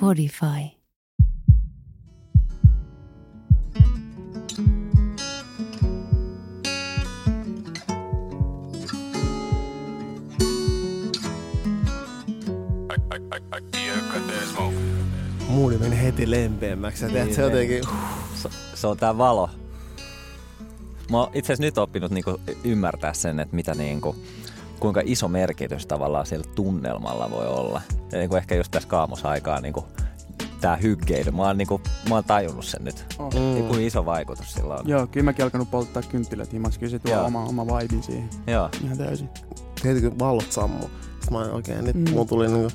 Podify. Muuri meni heti lempeämmäksi. Niin, teet se jotenkin... Se, se on tää valo. Mä oon itse asiassa nyt oppinut niinku ymmärtää sen, että mitä niinku, kuinka iso merkitys tavallaan sillä tunnelmalla voi olla. Ja niinku ehkä just tässä kaamosaikaa niinku, tää hyggeily. Mä oon, niinku, mä oon tajunnut sen nyt. Oh. Mm. Kuinka iso vaikutus sillä on. Joo, kyllä mäkin alkanut polttaa kynttilät himas. Kyllä se tuo Joo. oma, oma vibe siihen. Joo. Ihan täysin. Heti kun valot sammuu. Sitten mä oikein, nyt Mm. mulla tuli niinku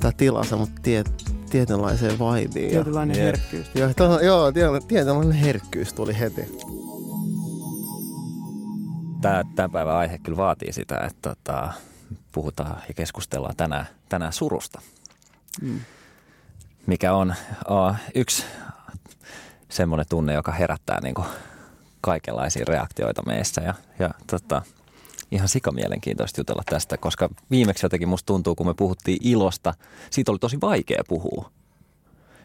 tää tila semmoista tiet, tietynlaiseen vibeen. Ja, Tietynlainen herkkyys. ja to, joo, tiety- tietynlainen herkkyys tuli heti. Tää, tämän päivän aihe kyllä vaatii sitä, että tota, puhutaan ja keskustellaan tänään, tänään surusta. Mm. mikä on uh, yksi semmoinen tunne, joka herättää niin kuin kaikenlaisia reaktioita meissä. Ja, ja tota, ihan sikamielenkiintoista jutella tästä, koska viimeksi jotenkin musta tuntuu, kun me puhuttiin ilosta, siitä oli tosi vaikea puhua.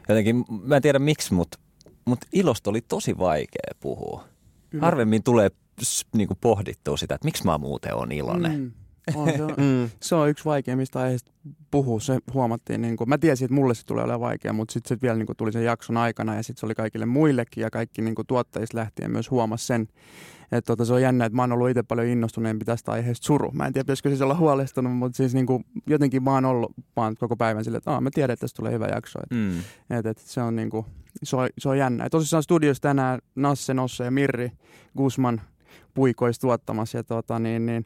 Jotenkin, mä en tiedä miksi, mutta, mutta ilosta oli tosi vaikea puhua. Kyllä. Harvemmin tulee niin kuin pohdittua sitä, että miksi mä muuten on iloinen. Mm. On, se, on, Mm. se on yksi vaikeimmista aiheista puhua. Se huomattiin. Niin kuin, mä tiesin, että mulle se tulee olemaan vaikea, mutta sitten se vielä niin kuin, tuli sen jakson aikana ja sitten se oli kaikille muillekin ja kaikki niin kuin, tuottajista lähtien myös huomas sen. Että tota, se on jännä, että mä oon ollut itse paljon innostuneempi tästä aiheesta suru. Mä en tiedä, pitäisikö siis olla huolestunut, mutta siis niin kuin, jotenkin mä oon ollut vaan koko päivän silleen, että mä tiedän, että tästä tulee hyvä jakso. Et, Mm. et, et, se, on, niin kuin, se, on, se on jännä. Ja tosissaan studiossa tänään Nasse, Nosse ja Mirri Guzman puikoista tuottamassa. Ja tota, niin, niin,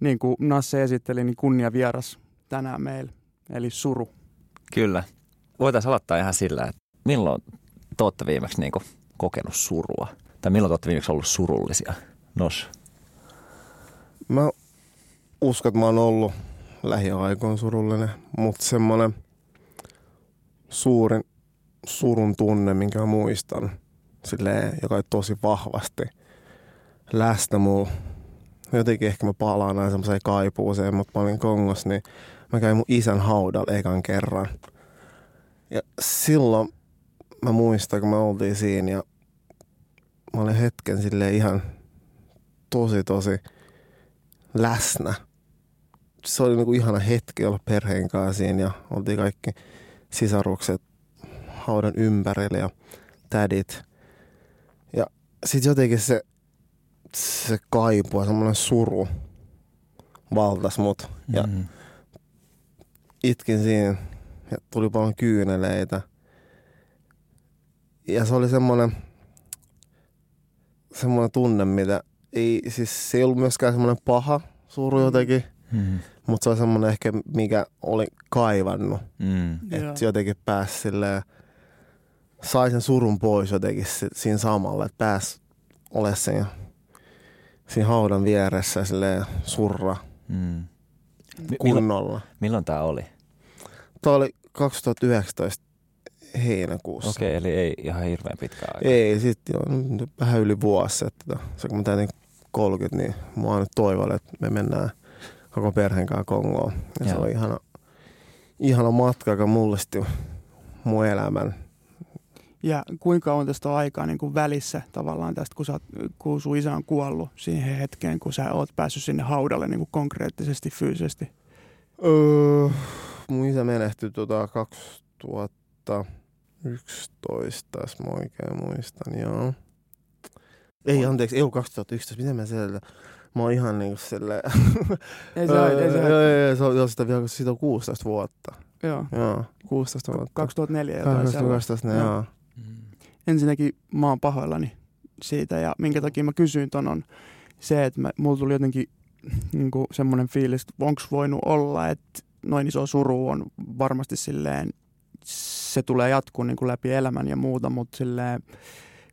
niin kuin Nasse esitteli, niin kunnia vieras tänään meillä. Eli suru. Kyllä. Voitaisiin aloittaa ihan sillä, että milloin te olette viimeksi niin kuin kokenut surua? Tai milloin te olette viimeksi ollut surullisia? Nos. Mä uskon, että mä oon ollut lähiaikoin surullinen, mutta semmonen suurin surun tunne, minkä mä muistan, silleen, joka oli tosi vahvasti läsnä mulla. Jotenkin ehkä mä palaan näin semmoiseen kaipuuseen, mutta mä olin Kongossa, niin mä kävin mun isän haudalla ekan kerran. Ja silloin mä muistan, kun me oltiin siinä ja mä olin hetken silleen ihan tosi tosi läsnä. Se oli niinku ihana hetki olla perheen kanssa siinä ja oltiin kaikki sisarukset haudan ympärillä ja tädit. Ja sitten jotenkin se, se kaipua, semmoinen suru valtas mut. Ja Mm. itkin siinä ja tuli paljon kyyneleitä. Ja se oli semmoinen, semmoinen tunne, mitä ei, siis se ei ollut myöskään semmoinen paha suru jotenkin, Mm. mutta se oli semmoinen ehkä, mikä oli kaivannut. Mm. Että jotenkin pääsi silleen, sai sen surun pois jotenkin si- siinä samalla, että pääsi olemaan siinä, siinä haudan vieressä silleen surra Mm. Mi- milloin, kunnolla. milloin tämä oli? Tämä oli 2019 heinäkuussa. Okei, eli ei ihan hirveän pitkä aika. Ei, sitten jo nyt vähän yli vuosi. Että tota, se kun mä täytin 30, niin oon nyt toivolla, että me mennään koko perheen kanssa Kongoon. Ja se Joo. on ihana, ihana matka, joka mullisti mun elämän. Ja kuinka on tästä aikaa niin kuin välissä tavallaan tästä, kun, sä, kun sun isä on kuollut siihen hetkeen, kun sä oot päässyt sinne haudalle niin kuin konkreettisesti, fyysisesti? Öö, mun isä menehtyi tota 2011, jos mä oikein muistan, joo. Ei, anteeksi, ei ollut 2011, miten mä sieltä... Mä oon ihan niinku silleen... Ei se, ei se, Öö, joo, joo, se on, joo, sitä vielä, siitä on 16 vuotta. joo. Joo, 16 vuotta. 2004 jotain sellaista. 2012, Joo. joo. Mm. ensinnäkin mä oon pahoillani siitä ja minkä takia mä kysyin ton on se, että mä, mulla tuli jotenkin niin semmoinen fiilis, että onko voinut olla, että noin iso suru on varmasti silleen, se tulee jatkuu niin läpi elämän ja muuta, mutta silleen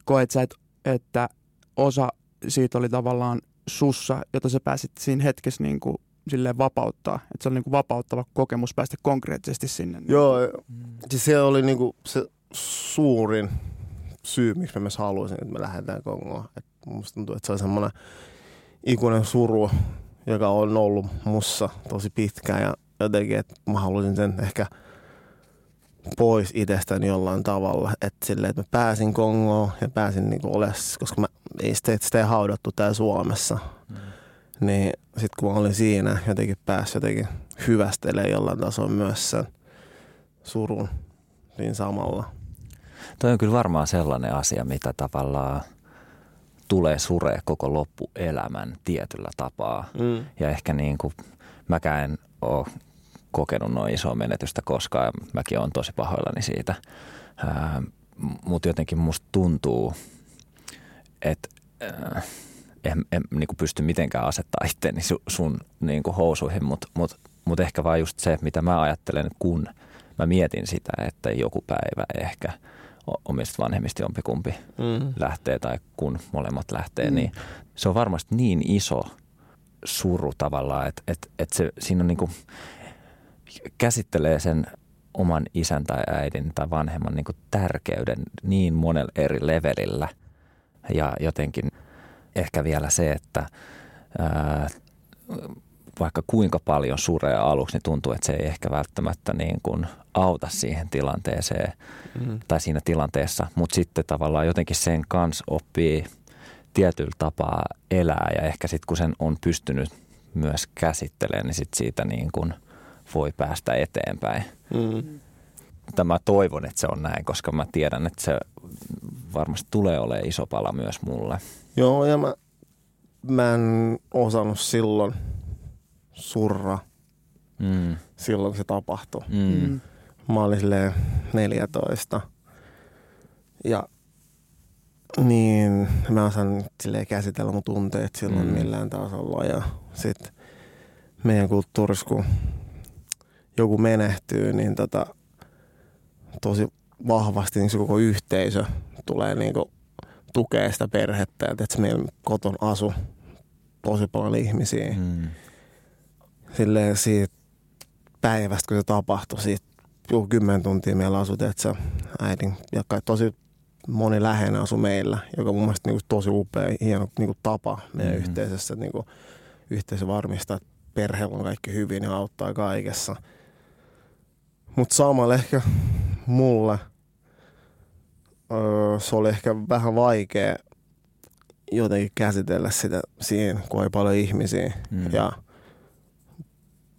koet sä, et, että osa siitä oli tavallaan sussa, jota sä pääsit siinä hetkessä niin kuin silleen vapauttaa. Että se oli niin kuin vapauttava kokemus päästä konkreettisesti sinne. Joo, Mm. siis se oli niinku se suurin syy, miksi mä myös haluaisin, että me lähdetään Kongoon. Et musta tuntuu, että se on semmoinen ikuinen suru, joka on ollut mussa tosi pitkään ja jotenkin, että mä halusin sen ehkä pois itsestäni jollain tavalla. Että silleen, että mä pääsin Kongoon ja pääsin niinku olemaan, koska mä, ei sitä, sitä ei haudattu täällä Suomessa. Mm. Niin sitten kun mä olin siinä, jotenkin pääsi jotenkin hyvästelee jollain tasolla myös sen surun niin samalla. Toi on kyllä varmaan sellainen asia, mitä tavallaan tulee suree koko loppuelämän tietyllä tapaa. Mm. Ja ehkä niin kuin, mäkään en ole kokenut noin isoa menetystä koskaan. Mäkin olen tosi pahoillani siitä. Mutta jotenkin musta tuntuu, että äh, en, en niin kuin pysty mitenkään asettaa itteeni sun, sun niin kuin housuihin, mutta mut, mut ehkä vaan just se, mitä mä ajattelen, kun mä mietin sitä, että joku päivä ehkä omista vanhemmista jompikumpi mm. lähtee tai kun molemmat lähtee, mm. niin se on varmasti niin iso suru tavallaan, että, että, että se, siinä on niin kuin, käsittelee sen oman isän tai äidin tai vanhemman niin kuin tärkeyden niin monella eri levelillä ja jotenkin – ehkä vielä se, että ää, vaikka kuinka paljon suree aluksi, niin tuntuu, että se ei ehkä välttämättä niin kuin auta siihen tilanteeseen mm. tai siinä tilanteessa. Mutta sitten tavallaan jotenkin sen kanssa oppii tietyllä tapaa elää ja ehkä sitten kun sen on pystynyt myös käsittelemään, niin sit siitä niin kuin voi päästä eteenpäin. Mm. Tämä toivon, että se on näin, koska mä tiedän, että se varmasti tulee olemaan iso pala myös mulle. Joo, ja mä, mä en osannut silloin surra mm. silloin, kun se tapahtui. Mm. mm. Mä olin silleen 14. Ja niin, mä osaan silleen käsitellä mun tunteet silloin mm. millään tasolla. Ja sit meidän kulttuurissa, kun joku menehtyy, niin tota, tosi vahvasti niin se koko yhteisö tulee niin kuin tukea sitä perhettä. Että meillä koton asu tosi paljon ihmisiä. Mm. Silleen siitä päivästä, kun se tapahtui, siitä joku kymmen tuntia meillä asui, että se äidin ja tosi moni läheinen asu meillä, joka mun mielestä niin tosi upea, hieno niin kuin tapa meidän mm-hmm. yhteisössä, että niin kuin yhteisö varmistaa, että perheellä on kaikki hyvin ja auttaa kaikessa. Mutta samalla ehkä mulle – öö, se oli ehkä vähän vaikea jotenkin käsitellä sitä siinä, kun oli paljon ihmisiä. Mm. Ja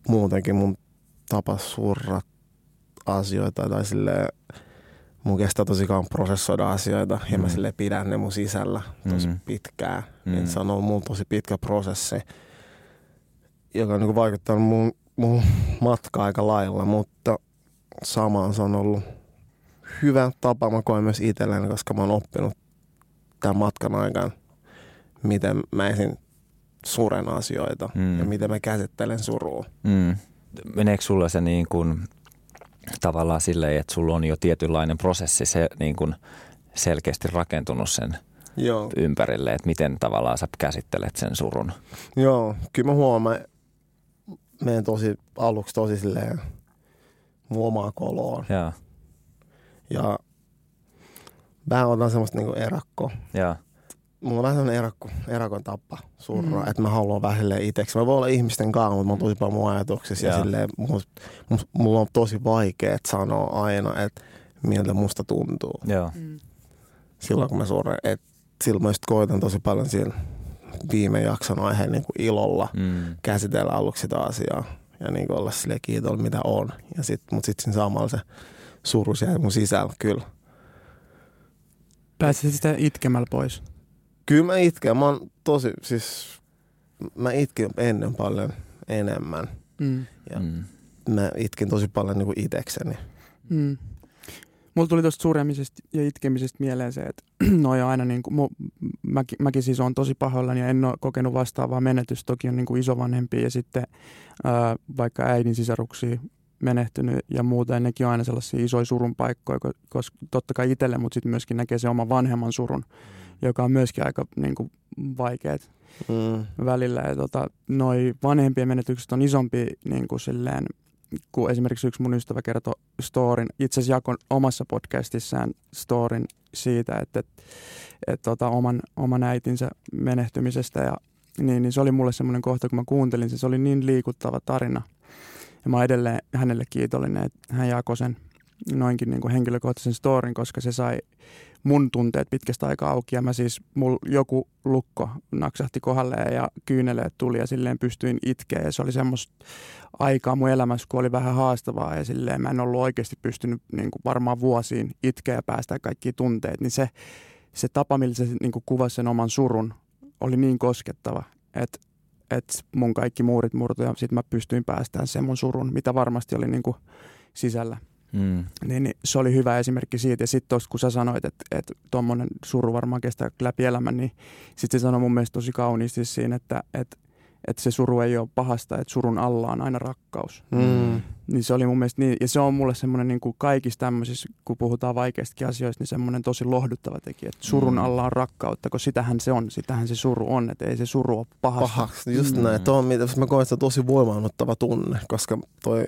muutenkin mun tapa surra asioita tai sille mun kestää tosi kauan prosessoida asioita mm. ja mä mm. sille pidän ne mun sisällä tosi mm. pitkään. Mm. Et se on ollut mun tosi pitkä prosessi, joka on niin vaikuttanut mun, mun matkaa aika lailla, mutta samaan se on ollut hyvä tapa, mä koen myös itselleni, koska mä oon oppinut tämän matkan aikana, miten mä esin suren asioita mm. ja miten mä käsittelen surua. Mm. Meneekö sulla se niin kuin, tavallaan silleen, että sulla on jo tietynlainen prosessi se niin kuin selkeästi rakentunut sen Joo. ympärille, että miten tavallaan sä käsittelet sen surun? Joo, kyllä mä huomaan, menen tosi aluksi tosi silleen omaa koloon. Joo. Ja vähän otan semmoista niinku erakkoa. Ja. Mulla on vähän semmoinen erakko, erakon tappa surra, mm. että mä haluan vähän itseksi. Mä voin olla ihmisten kanssa, mutta mä oon tosi paljon mun ajatuksissa. Ja, ja silleen, mulla, mulla on tosi vaikea sanoa aina, että miltä musta tuntuu. Ja. Mm. Silloin kun mä surren, että silloin mä koitan tosi paljon siellä viime jakson aiheen niin kuin ilolla mm. käsitellä aluksi sitä asiaa ja niin kuin olla sille kiitollinen, mitä on. Ja sit, mutta sitten siinä samalla se suru siellä mun sisällä, kyllä. Pääsit sitä itkemällä pois? Kyllä mä itken. Mä oon tosi, siis mä itkin ennen paljon enemmän. Mm. Ja mm. mä itkin tosi paljon niin kuin itekseni. Mm. Mulla tuli tuosta suremisesta ja itkemisestä mieleen se, että noi on aina niin kuin, mu, mäkin, mäkin siis on tosi pahoillani ja en ole kokenut vastaavaa menetystä. Toki on niin kuin isovanhempi ja sitten ää, vaikka äidin sisaruksia menehtynyt ja muuta. nekin on aina sellaisia isoja surun paikkoja, koska totta kai itselle, mutta sitten myöskin näkee se oma vanhemman surun, joka on myöskin aika niin kuin, vaikeat mm. välillä. Ja tota, noi vanhempien menetykset on isompi niin kuin silleen, kun esimerkiksi yksi mun ystävä kertoi storin, itse asiassa jakon omassa podcastissaan storin siitä, että, että, että tota, oman, oman äitinsä menehtymisestä ja niin, niin se oli mulle semmoinen kohta, kun mä kuuntelin sen, se oli niin liikuttava tarina. Ja mä edelleen hänelle kiitollinen, että hän jakoi sen noinkin niin kuin henkilökohtaisen storin, koska se sai mun tunteet pitkästä aikaa auki ja mä siis, mul joku lukko naksahti kohdalleen ja kyyneleet tuli ja silleen pystyin itkeä ja se oli semmoista aikaa mun elämässä, kun oli vähän haastavaa ja silleen mä en ollut oikeasti pystynyt niin kuin varmaan vuosiin itkeä ja päästä kaikki tunteet, niin se, se tapa, millä se niin kuin kuvasi sen oman surun, oli niin koskettava, että että mun kaikki muurit murtu ja sitten mä pystyin päästään sen mun surun, mitä varmasti oli niin kuin sisällä. Mm. Niin, niin, se oli hyvä esimerkki siitä. Ja sitten kun sä sanoit, että että tuommoinen suru varmaan kestää läpi elämän, niin sitten se sanoi mun mielestä tosi kauniisti siinä, että että että se suru ei ole pahasta, että surun alla on aina rakkaus. Mm. Niin se oli mun mielestä niin, ja se on mulle semmoinen niin kuin kaikissa tämmöisissä, kun puhutaan vaikeistakin asioista, niin semmoinen tosi lohduttava tekijä, että surun mm. alla on rakkautta, kun sitähän se on, sitähän se suru on, että ei se suru ole pahasta. Pahaksi, just mm. näin. Tuo on, mä koen sitä tosi voimaannuttava tunne, koska toi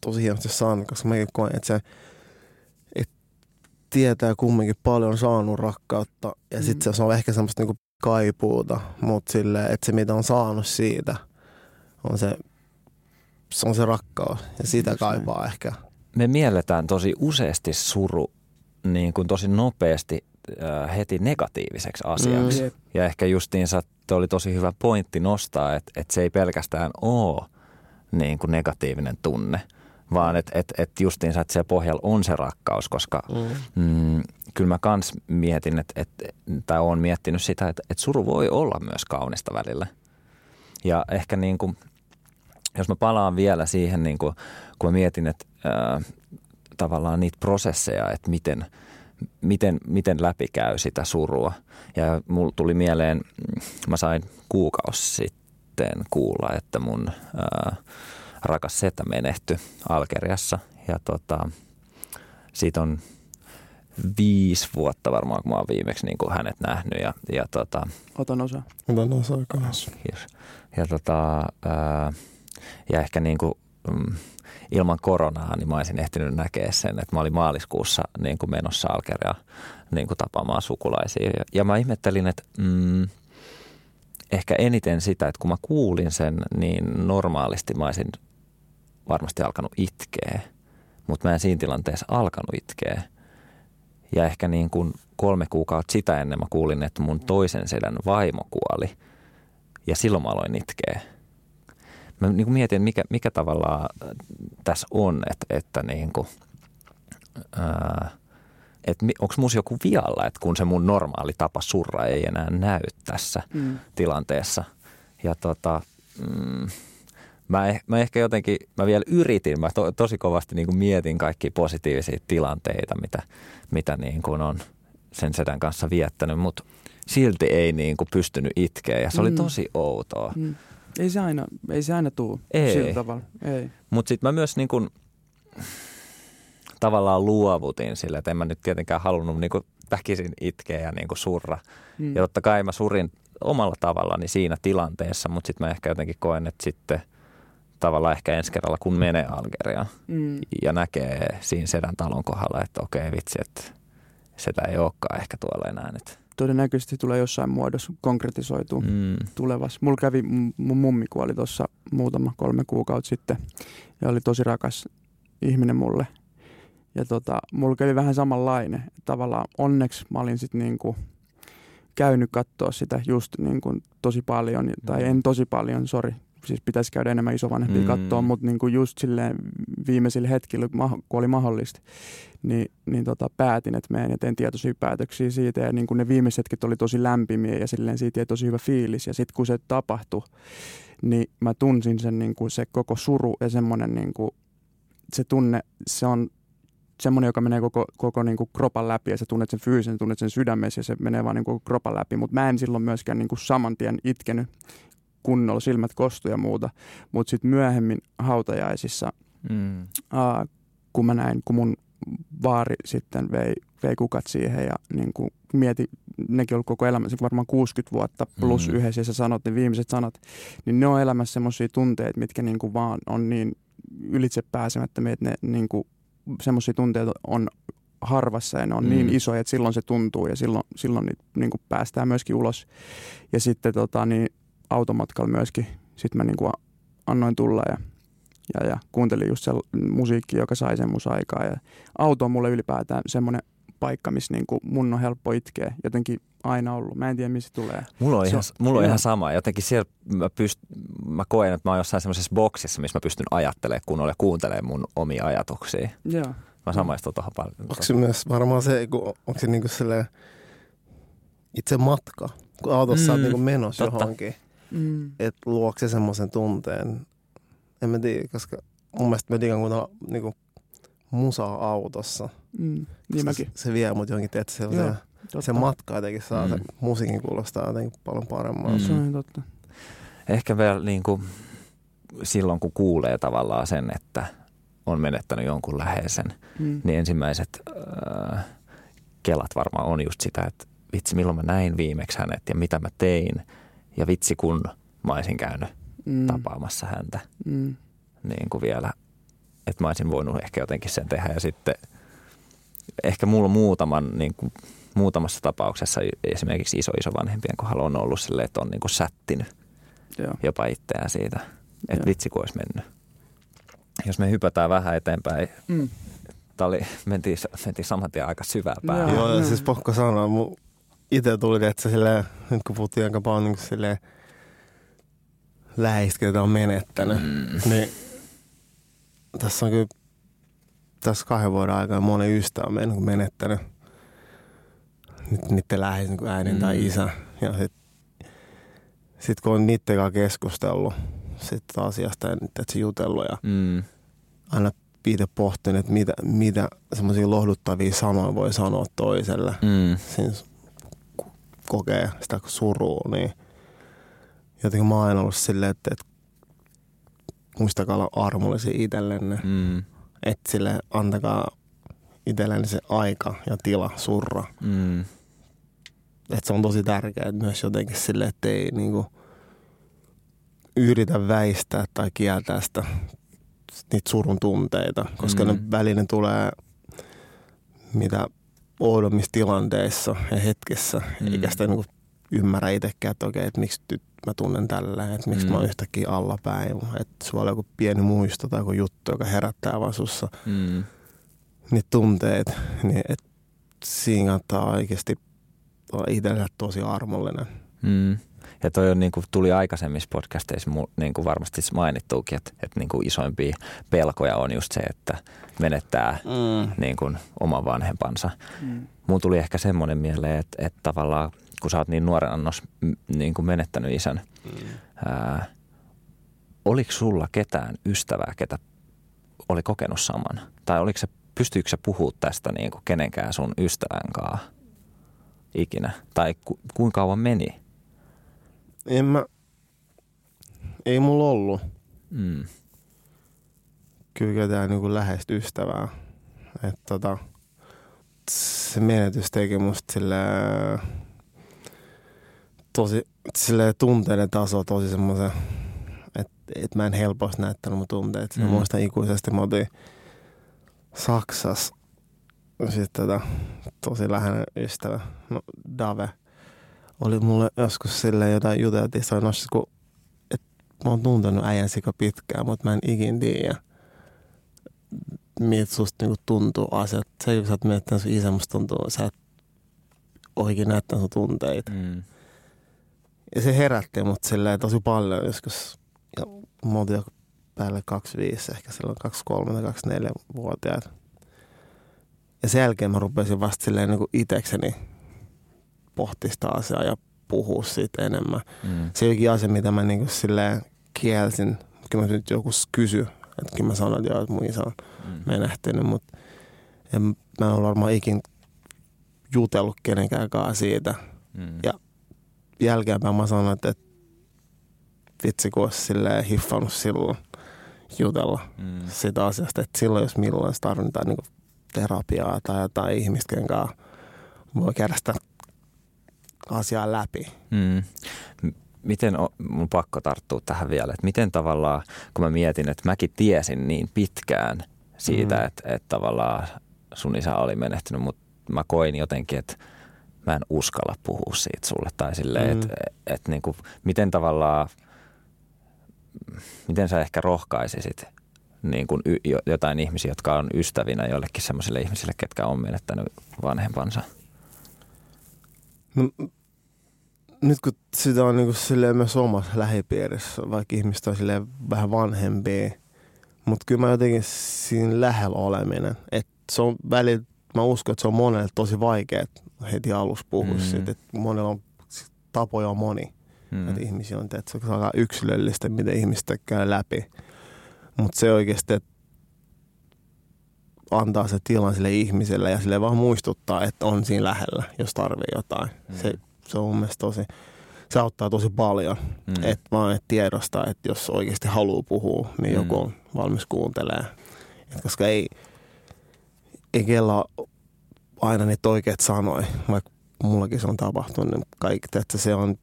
tosi hienosti saanut, koska mäkin koen, että se että tietää kumminkin paljon saanut rakkautta ja mm. sitten se on ehkä semmoista niinku kaipuuta, mutta sille, että se mitä on saanut siitä on se, se, on se rakkaus ja sitä Just kaipaa näin. ehkä. Me mielletään tosi useasti suru niin kuin tosi nopeasti äh, heti negatiiviseksi asiaksi. Mm. Ja ehkä justiinsa oli tosi hyvä pointti nostaa, että, että se ei pelkästään ole niin kuin negatiivinen tunne – vaan että et, et justiinsa, että se pohjalla on se rakkaus, koska mm. Mm, kyllä mä kans mietin, että et, tai oon miettinyt sitä, että et suru voi olla myös kaunista välillä. Ja ehkä niin kuin, jos mä palaan vielä siihen, niin kuin, kun mä mietin, että ää, tavallaan niitä prosesseja, että miten, miten, miten läpi käy sitä surua. Ja mulla tuli mieleen, mä sain kuukausi sitten kuulla, että mun ää, rakas setä menehty Algeriassa. Ja tota, siitä on viisi vuotta varmaan, kun mä oon viimeksi niin kuin hänet nähnyt. Ja, ja tota, Otan osa. Otan osa kanssa. Ja, tota, ää, ja ehkä niin kuin, mm, ilman koronaa, niin mä olisin ehtinyt näkeä sen, että mä olin maaliskuussa niin kuin menossa Algeria niin kuin tapaamaan sukulaisia. Ja, ja mä ihmettelin, että mm, ehkä eniten sitä, että kun mä kuulin sen, niin normaalisti mä olisin varmasti alkanut itkeä, mutta mä en siinä tilanteessa alkanut itkeä. Ja ehkä niin kuin kolme kuukautta sitä ennen mä kuulin, että mun toisen sedän vaimo kuoli. Ja silloin mä aloin itkeä. Mä niin kuin mietin, mikä, mikä tavallaan tässä on, että, että niin kuin, ää, että onko musta joku vialla, että kun se mun normaali tapa surra ei enää näy tässä mm. tilanteessa. Ja tota, mm, mä, eh, mä ehkä jotenkin, mä vielä yritin, mä to, tosi kovasti niin kuin mietin kaikki positiivisia tilanteita, mitä, mitä niin kuin on sen sedän kanssa viettänyt, mutta silti ei niin kuin pystynyt itkeä ja se oli mm. tosi outoa. Mm. Ei se aina, ei se aina tuu ei. sillä tavalla. Ei. Mutta sitten mä myös niin kuin, tavallaan luovutin sille, että en mä nyt tietenkään halunnut niin kuin väkisin itkeä ja niin kuin surra. Mm. Ja totta kai mä surin omalla tavallani siinä tilanteessa, mutta sitten mä ehkä jotenkin koen, että sitten – tavallaan ehkä ensi kerralla, kun menee Algeriaan mm. ja näkee siinä sedän talon kohdalla, että okei vitsi, että sitä ei olekaan ehkä tuolla enää nyt. Todennäköisesti tulee jossain muodossa konkretisoituu mm. tulevassa. Mulla kävi, mun mummi kuoli tuossa muutama kolme kuukautta sitten ja oli tosi rakas ihminen mulle. Ja tota, mulla kävi vähän samanlainen. Tavallaan onneksi mä olin sitten niinku käynyt katsoa sitä just niinku tosi paljon, tai mm. en tosi paljon, sori, siis pitäisi käydä enemmän isovanhempia mm. katsoa, mutta niin kuin just silleen viimeisillä hetkillä, kun oli mahdollista, niin, niin tota, päätin, että menen ja teen tietoisia päätöksiä siitä. Ja niin kuin ne viimeiset hetket oli tosi lämpimiä ja silleen siitä jäi tosi hyvä fiilis. Ja sitten kun se tapahtui, niin mä tunsin sen niin kuin se koko suru ja semmoinen niin kuin, se tunne, se on semmoinen, joka menee koko, koko niin kuin kropan läpi ja sä tunnet sen fyysisen, tunnet sen sydämessä ja se menee vaan niin kuin kropan läpi, mutta mä en silloin myöskään niin kuin saman tien itkenyt kunnolla, silmät kostu ja muuta. Mutta sitten myöhemmin hautajaisissa, mm. ää, kun mä näin, kun mun vaari sitten vei, vei kukat siihen ja niin kuin mieti, nekin on koko elämänsä varmaan 60 vuotta plus mm. yhdessä ja sä sanot ne viimeiset sanat, niin ne on elämässä semmoisia tunteita, mitkä niin kuin vaan on niin ylitse pääsemättömiä, että ne niin kuin semmoisia tunteita on harvassa ja ne on niin mm. niin isoja, että silloin se tuntuu ja silloin, silloin niitä niin kuin päästään myöskin ulos. Ja sitten tota, niin automatkalla myöskin. Sitten mä niin kuin annoin tulla ja, ja, ja kuuntelin just se musiikki, joka sai sen musaikaa. Ja auto on mulle ylipäätään semmoinen paikka, missä niin kuin mun on helppo itkeä. Jotenkin aina ollut. Mä en tiedä, missä tulee. Mulla on, Se ihan, on- mulla on ihan sama. Jotenkin siellä mä, pyst, mä koen, että mä oon jossain semmoisessa boksissa, missä mä pystyn ajattelemaan kunnolla ja kuuntelemaan mun omia ajatuksia. Joo. Mä samaistun tuohon paljon. Onko se myös varmaan se, kun, onko se niinku itse matka, kun autossa mm, on niinku menossa totta. johonkin, Mm. että luokse se semmoisen tunteen. En mä tiedä, koska mun mielestä mä digan kuunnella niinku musaa autossa. Mm. Niin mäkin. Se, se vie mut johonkin, että se, Joo, se, Totta. se matka jotenkin saa, mm. Se musiikin kuulostaa jotenkin paljon paremmalta. Mm. Se on totta. Ehkä vielä niin kuin silloin, kun kuulee tavallaan sen, että on menettänyt jonkun läheisen, Mm. niin ensimmäiset äh, kelat varmaan on just sitä, että vitsi, milloin mä näin viimeksi hänet ja mitä mä tein. Ja vitsi, kun mä olisin käynyt Mm. tapaamassa häntä Mm. niin kuin vielä, että mä olisin voinut ehkä jotenkin sen tehdä. Ja sitten ehkä mulla muutaman, niin kuin, muutamassa tapauksessa esimerkiksi iso iso vanhempien kohdalla on ollut silleen, että on niin kuin sättinyt Joo. jopa itseään siitä, että Joo. vitsi kun olisi mennyt. Jos me hypätään vähän eteenpäin, Mm. tää oli, mentiin, mentiin saman tien aika syvää päähän. Joo. Joo, ja joo. siis pakko sanoa, mun itse tuli, että nyt kun puhuttiin aika paljon niin silleen läheistä, ketä on menettänyt, Mm. niin tässä on kyllä tässä kahden vuoden aikana moni ystävä on men- menettänyt nyt niiden läheisen niin äidin mm. tai isä. Ja sit, sit kun on niiden kanssa keskustellut sit asiasta ja se jutellut ja Mm. aina itse pohtinut, että mitä, mitä semmoisia lohduttavia sanoja voi sanoa toiselle. Mm. Siinä kokee sitä surua, niin jotenkin mä oon aina ollut silleen, että, että muistakaa olla armollisia itsellenne. Mm. Että sille antakaa itsellenne se aika ja tila surra. Mm. Että se on tosi tärkeää myös jotenkin sille, että ei niinku yritä väistää tai kieltää sitä, niitä surun tunteita, koska mm. Ne välinen tulee mitä oudommissa tilanteissa ja hetkessä, mm. Eikä sitä niinku ymmärrä itsekään, että okei, että miksi nyt mä tunnen tällä, että miksi mm. Mä oon yhtäkkiä allapäin, että sulla on joku pieni muisto tai joku juttu, joka herättää vaan sussa Mm. niitä tunteita, niin et siinä kannattaa oikeasti olla itselle tosi armollinen. Mm. Ja toi on, niin kuin tuli aikaisemmissa podcasteissa niin kuin varmasti mainittuukin, että, että niin kuin isoimpia pelkoja on just se, että menettää Mm. niin kuin oman vanhempansa. Mm. Mulla tuli ehkä semmoinen mieleen, että, että tavallaan kun sä oot niin nuoren annos niin kuin menettänyt isän, Mm. ää, oliko sulla ketään ystävää, ketä oli kokenut saman? Tai oliko se, pystyykö sä puhua tästä niin kuin kenenkään sun ystävän kanssa ikinä? Tai ku, kuinka kauan meni? En mä, ei mulla ollut Mm. kyllä ketään niin läheistä ystävää. Että tota, se menetys teki musta silleen, tosi silleen tunteiden taso tosi semmoisen, että et mä en helposti näyttänyt mun tunteet. Mm. Mm. Muistan ikuisesti, mä oltiin Saksassa sitten tota, tosi läheinen ystävä, no, Dave, oli mulle joskus silleen jotain juteltiin, se on kun et mä oon tuntenut äijän sika pitkään, mutta mä en ikin tiedä, miltä susta niinku tuntuu asiat. Se, kun sä oot miettinyt sun isä, musta tuntuu, sä et oikein näyttänyt sun tunteita. Mm. Ja se herätti mut silleen tosi paljon joskus. Ja mä oltiin jo päälle 25, ehkä silloin 23 tai 24 vuotiaat. Ja sen jälkeen mä rupesin vasta silleen niin itekseni pohtia sitä asiaa ja puhua siitä enemmän. Mm. Se olikin asia, mitä mä niin silleen kielsin. Kyllä mä nyt joku kysy, että kyllä mä sanoin, että joo, että mun isä on Mm. menehtynyt, mutta en, mä en ole varmaan ikin jutellut kenenkään kanssa siitä Mm. Ja- jälkeenpäin mä sanoin, että, että vitsi kun olisi silleen hiffannut silloin jutella Mm. sitä asiasta, että silloin jos milloin tarvitaan niin terapiaa tai jotain ihmistä, kenen kanssa voi käydä sitä asiaa läpi. Mm. Miten, on, mun pakko tarttua tähän vielä, että miten tavallaan, kun mä mietin, että mäkin tiesin niin pitkään siitä, Mm. että, että tavallaan sun isä oli menehtynyt, mutta mä koin jotenkin, että mä en uskalla puhua siitä sulle. Tai silleen, Mm. että et, niin kuin, miten tavallaan, miten sä ehkä rohkaisisit niin kuin y, jo- jotain ihmisiä, jotka on ystävinä joillekin sellaisille ihmisille, ketkä on menettänyt vanhempansa. No, nyt kun sitä on niin silleen myös omassa lähipiirissä, vaikka ihmiset on silleen vähän vanhempia, mutta kyllä mä jotenkin siinä lähellä oleminen, että se on välillä, mä uskon, että se on monelle tosi vaikea heti alussa puhua Mm. siitä, että monella on tapoja on moni, mm. että ihmisiä on, että se on aika yksilöllistä, miten ihmistä käy läpi, mutta se oikeasti, että antaa se tilan sille ihmiselle ja sille vaan muistuttaa, että on siinä lähellä, jos tarvii jotain. Mm. Se, se on mun mielestä tosi, se auttaa tosi paljon, Mm. että vaan et tiedostaa, että jos oikeasti haluaa puhua, niin Mm. joku on valmis kuuntelemaan. Et koska ei, ei kella aina niitä oikeat sanoja, vaikka mullakin se on tapahtunut, niin kaikki, että se on,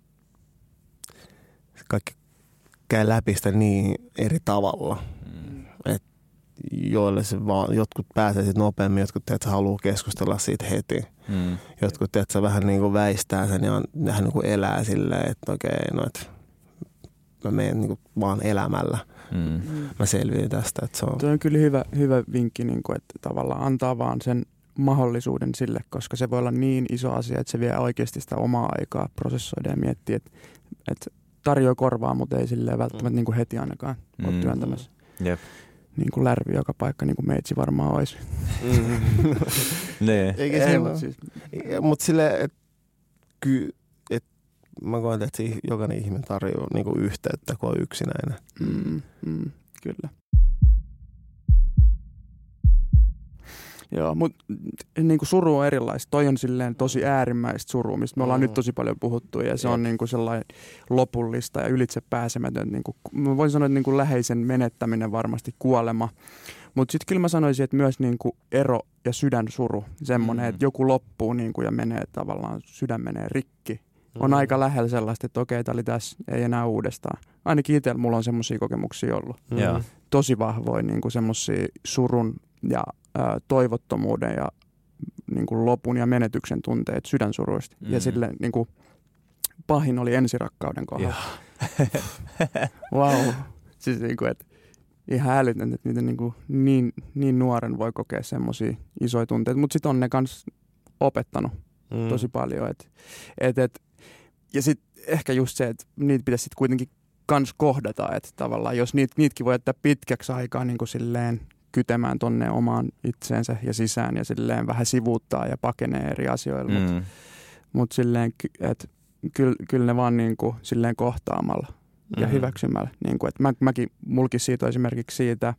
kaikki käy läpi sitä niin eri tavalla Mm. Joille se vaan, jotkut pääsee sitten nopeammin, jotkut teet, haluaa keskustella siitä heti. Mm. Jotkut teet, vähän niin kuin väistää sen ja vähän niin kuin elää silleen, että okei, no et mä menen niin kuin vaan elämällä. Mm. Mä selviin tästä, että se on... Tuo on kyllä hyvä, hyvä vinkki, niin kuin, että tavallaan antaa vaan sen mahdollisuuden sille, koska se voi olla niin iso asia, että se vie oikeasti sitä omaa aikaa prosessoida ja miettiä, että, että tarjoaa korvaa, mutta ei silleen välttämättä niin kuin heti ainakaan ole Mm. työntämässä. Jep. Niin kuin lärvi joka paikka, niin kuin meitsi varmaan olisi. Mm. Niin. Eikä Ei, se, mutta siis, mutta silleen, että ky, et, mä koen, että jokainen ihminen tarjoaa niin kuin yhteyttä, kun on yksinäinen. mm, mm, kyllä. Joo, mutta niin kuin suru on erilaista. Toi on silleen tosi äärimmäistä surua, mistä me ollaan Mm. nyt tosi paljon puhuttu. Ja se Jep. on niin kuin sellainen lopullista ja ylitse pääsemätön. Niin kuin, mä voin sanoa, että niin kuin läheisen menettäminen varmasti kuolema. Mutta sitten kyllä mä sanoisin, että myös niin kuin ero ja sydänsuru. Semmoinen, Mm. että joku loppuu niin kuin ja menee tavallaan, sydän menee rikki. On Mm. aika lähellä sellaista, että okei, tämä oli tässä, ei enää uudestaan. Ainakin itsellä mulla on semmoisia kokemuksia ollut Mm. Tosi vahvoja niin kuin semmoisia surun ja ää, toivottomuuden ja niin kuin lopun ja menetyksen tunteet sydänsuruista. Mm. Ja sille niin kuin, pahin oli ensirakkauden kohdalla. Wow. Siis niin kuin, että ihan älytön, että niitä niin, kuin niin, niin nuoren voi kokea semmoisia isoja tunteita. Mutta sitten on ne kans opettanut Mm. tosi paljon. Et, et, et, ja sitten ehkä just se, että niitä pitäisi sitten kuitenkin kans kohdata, että tavallaan jos niit, niitäkin voi jättää pitkäksi aikaa niin kuin silleen kytemään tonne omaan itseensä ja sisään ja silleen vähän sivuuttaa ja pakenee eri asioilla, mm. mutta mut silleen, että kyllä, kyllä ne vaan niin kuin silleen kohtaamalla ja Mhm. hyväksymällä. Niin kuin, että mä, mäkin, mulkin siitä esimerkiksi siitä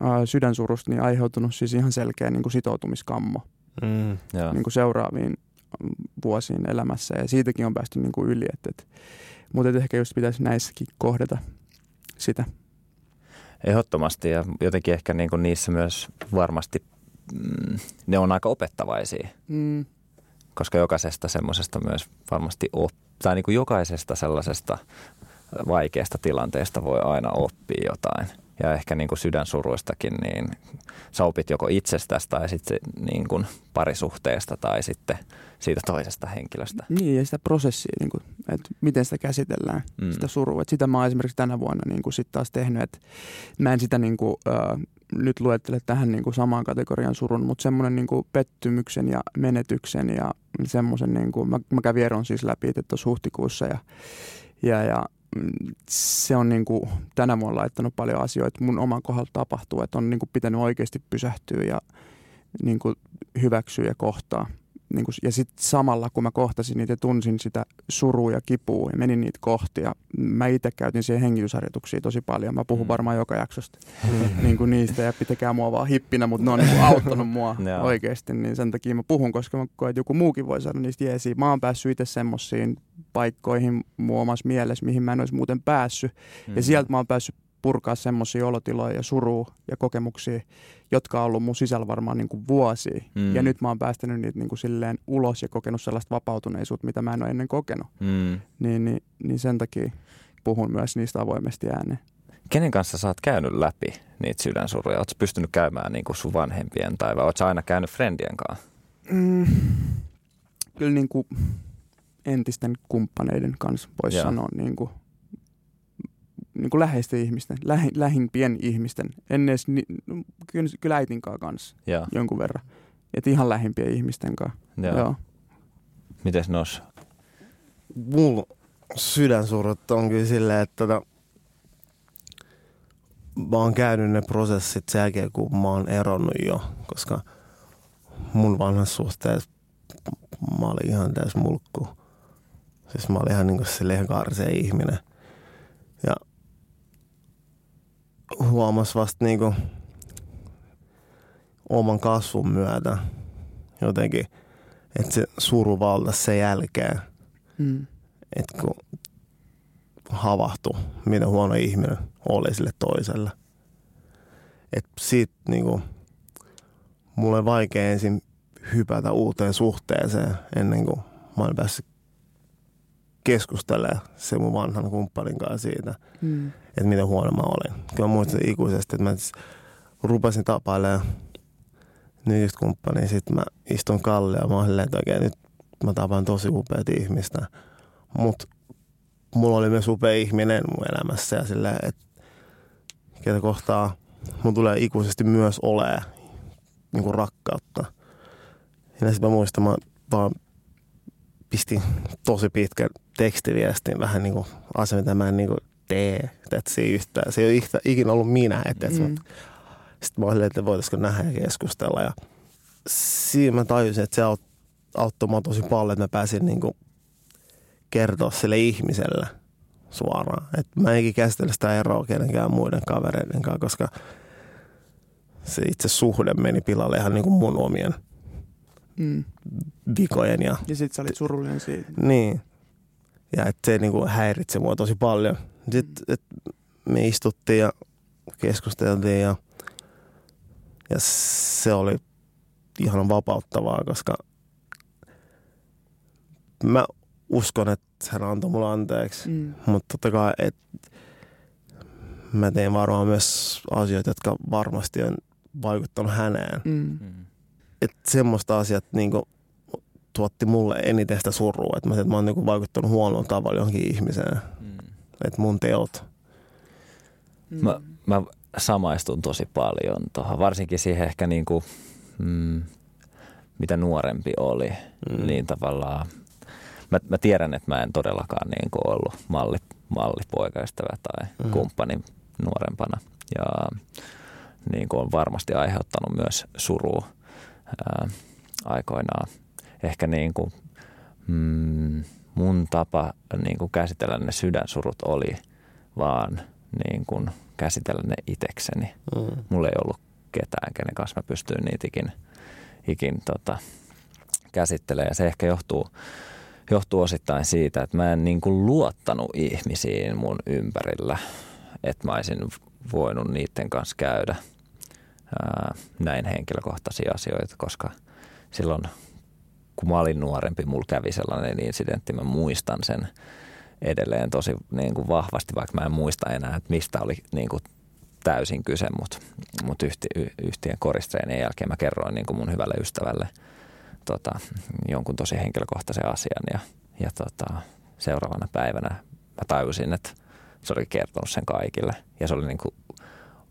ää, sydänsurusta niin aiheutunut siis ihan selkeä niin kuin sitoutumiskammo Mm. Joo. niin kuin seuraaviin mm, vuosiin elämässä ja siitäkin on päästy niin kuin yli. Et, et, mutta et ehkä just pitäisi näissäkin kohdata sitä. Ehdottomasti ja jotenkin ehkä niin kuin niissä myös varmasti mm, ne on aika opettavaisia, Mm. koska jokaisesta semmoisesta myös varmasti op, tai niin kuin jokaisesta sellaisesta vaikeasta tilanteesta voi aina oppia jotain. Ja ehkä niin kuin sydänsuruistakin, niin sä opit joko itsestäsi tai sitten niin kuin parisuhteesta tai sitten siitä toisesta henkilöstä. Niin, ja sitä prosessia, niin kuin, että miten sitä käsitellään, Mm. sitä surua. Et sitä mä oon esimerkiksi tänä vuonna niin kuin sit taas tehnyt, että mä en sitä niin kuin, äh, nyt luettele tähän niin kuin samaan kategorian surun, mutta semmoinen niin kuin pettymyksen ja menetyksen ja semmoisen, niin kuin, mä, mä kävin eron siis läpi että tuossa huhtikuussa ja, ja, ja se on niin kuin, tänä vuonna laittanut paljon asioita mun oman kohdalla tapahtuu, että on niin kuin pitänyt oikeasti pysähtyä ja niin kuin hyväksyä ja kohtaa. Niin kuin, ja sitten samalla, kun mä kohtasin niitä ja tunsin sitä surua ja kipua ja menin niitä kohti. Ja mä itse käytin siihen hengitysharjoituksia tosi paljon. Mä puhun Mm. varmaan joka jaksosta niin kuin niistä ja pitäkää mua vaan hippinä, mutta ne on niin kuin auttanut mua Joo. oikeasti. Niin sen takia mä puhun, koska mä koen, että joku muukin voi saada niistä jeesiä. Mä oon päässyt itse semmoisiin paikkoihin mun omassa mielessä, mihin mä en olisi muuten päässyt. Mm. Ja sieltä mä oon päässyt purkaa semmoisia olotiloja ja surua ja kokemuksia, jotka on ollut mun sisällä varmaan niin kuin vuosia. Mm. Ja nyt mä oon päästänyt niitä niin kuin silleen ulos ja kokenut sellaista vapautuneisuutta, mitä mä en ole ennen kokenut. Mm. Niin, niin, niin sen takia puhun myös niistä avoimesti ääneen. Kenen kanssa sä oot käynyt läpi niitä sydänsuruja? Oletko pystynyt käymään niin kuin sun vanhempien tai vai ootko sä aina käynyt friendien kanssa? Mm. kyllä niin kuin entisten kumppaneiden kanssa voisi sanoa niin kuin, niin kuin läheisten ihmisten, lähi, lähimpien ihmisten, en edes, ni, no, kyllä, kyllä äitin kanssa Joo, jonkun verran. Että ihan lähimpien ihmisten kanssa. joo. Joo. Mites nos? Mulla sydänsurut on kyllä silleen, että tota, mä oon käynyt ne prosessit sen jälkeen, kun mä oon eronnut jo, koska mun vanhassa suhteessa mä olin ihan täys mulkku. Siis mä olin ihan niinku silleen karseen ihminen. Ja huomas vasta niinku oman kasvun myötä jotenkin, että se suru valtasi sen jälkeen Mm. että kun havahtui, miten huono ihminen oli sille toiselle. Että siitä niinku, mulle oli vaikea ensin hypätä uuteen suhteeseen ennen kuin mä olin päässyt keskustelemaan se mun vanhan kumppanin kanssa siitä, Mm. Että miten huono mä olin. Kyllä mä muistan ikuisesti, että mä rupesin tapailemaan nykyistä kumppania. Sitten mä istun Kalle ja mä silleen, että oikein nyt mä tapaan tosi upeat ihmistä. Mutta mulla oli myös upea ihminen mun elämässä ja silleen, että ketä kohtaa mun tulee ikuisesti myös olemaan niin rakkautta. Ja sitten mä muistan, mä vaan pistin tosi pitkän tekstiviestin vähän niin kuin asia, mitä mä en niin kuin tee. Että se ei, yhtään, se ei ole yhtä, ikinä ollut minä. Että, että Mm. sitten mä olin, että voitaisiko nähdä ja keskustella. Ja siinä mä tajusin, että se aut- auttoi mua tosi paljon, että mä pääsin niin kuin kertoa sille ihmiselle suoraan. Että mä enkin käsitellä sitä eroa kenenkään muiden kavereiden kanssa, koska se itse suhde meni pilalle ihan niin kuin mun omien Mm. vikojen ja Ja sit sä olit surullinen siitä. niin. Ja että se niinku häiritsi mua tosi paljon. Sitten et me istuttiin ja keskusteltiin ja, ja se oli ihan vapauttavaa, koska mä uskon, että hän antoi mulle anteeksi. Mm. Mutta totta kai, että mä tein varmaan myös asioita, jotka varmasti on vaikuttanut häneen. Mm. Mm. Että semmoista asiat niinku tuotti mulle eniten sitä surua, että mä, että mä oon niinku vaikuttanut huonolla tavalla johonkin ihmiseen. Mm. Että mun teot. Mm. Mä, mä samaistun tosi paljon tuohon, varsinkin siihen ehkä niin kuin, mm, mitä nuorempi oli, Mm. niin tavallaan mä, mä tiedän, että mä en todellakaan niin kuin ollut malli, mallipoikaystävä tai mm. kumppani nuorempana ja niin kuin on varmasti aiheuttanut myös surua ää, aikoinaan. Ehkä niin kuin, mm, mun tapa niin kuin käsitellä ne sydänsurut oli vaan niin kuin käsitellä ne itekseni. Mm. Mulla ei ollut ketään, kenen kanssa mä pystyin niitä ikin, ikin tota, käsittelemään. Ja se ehkä johtuu, johtuu osittain siitä, että mä en niin kuin luottanut ihmisiin mun ympärillä, että mä olisin voinut niiden kanssa käydä ää, näin henkilökohtaisia asioita, koska silloin kun mä olin nuorempi, mulla kävi sellainen incidentti, mä muistan sen edelleen tosi niin kuin vahvasti, vaikka mä en muista enää, että mistä oli niin kuin täysin kyse, mutta mut yhti, y- yhtiön koristreenien jälkeen mä kerroin niin kuin mun hyvälle ystävälle tota, jonkun tosi henkilökohtaisen asian ja, ja tota, seuraavana päivänä mä tajusin, että se oli kertonut sen kaikille ja se oli niin kuin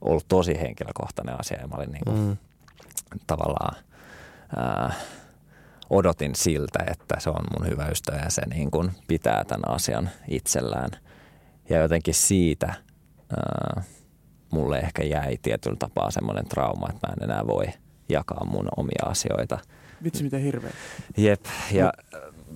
ollut tosi henkilökohtainen asia ja mä olin niin kuin Mm. tavallaan ää, odotin siltä, että se on mun hyvä ystävä ja se niin kuin pitää tämän asian itsellään. Ja jotenkin siitä ää, mulle ehkä jäi tietyllä tapaa semmoinen trauma, että mä en enää voi jakaa mun omia asioita. Vitsi miten hirveä. Jep, ja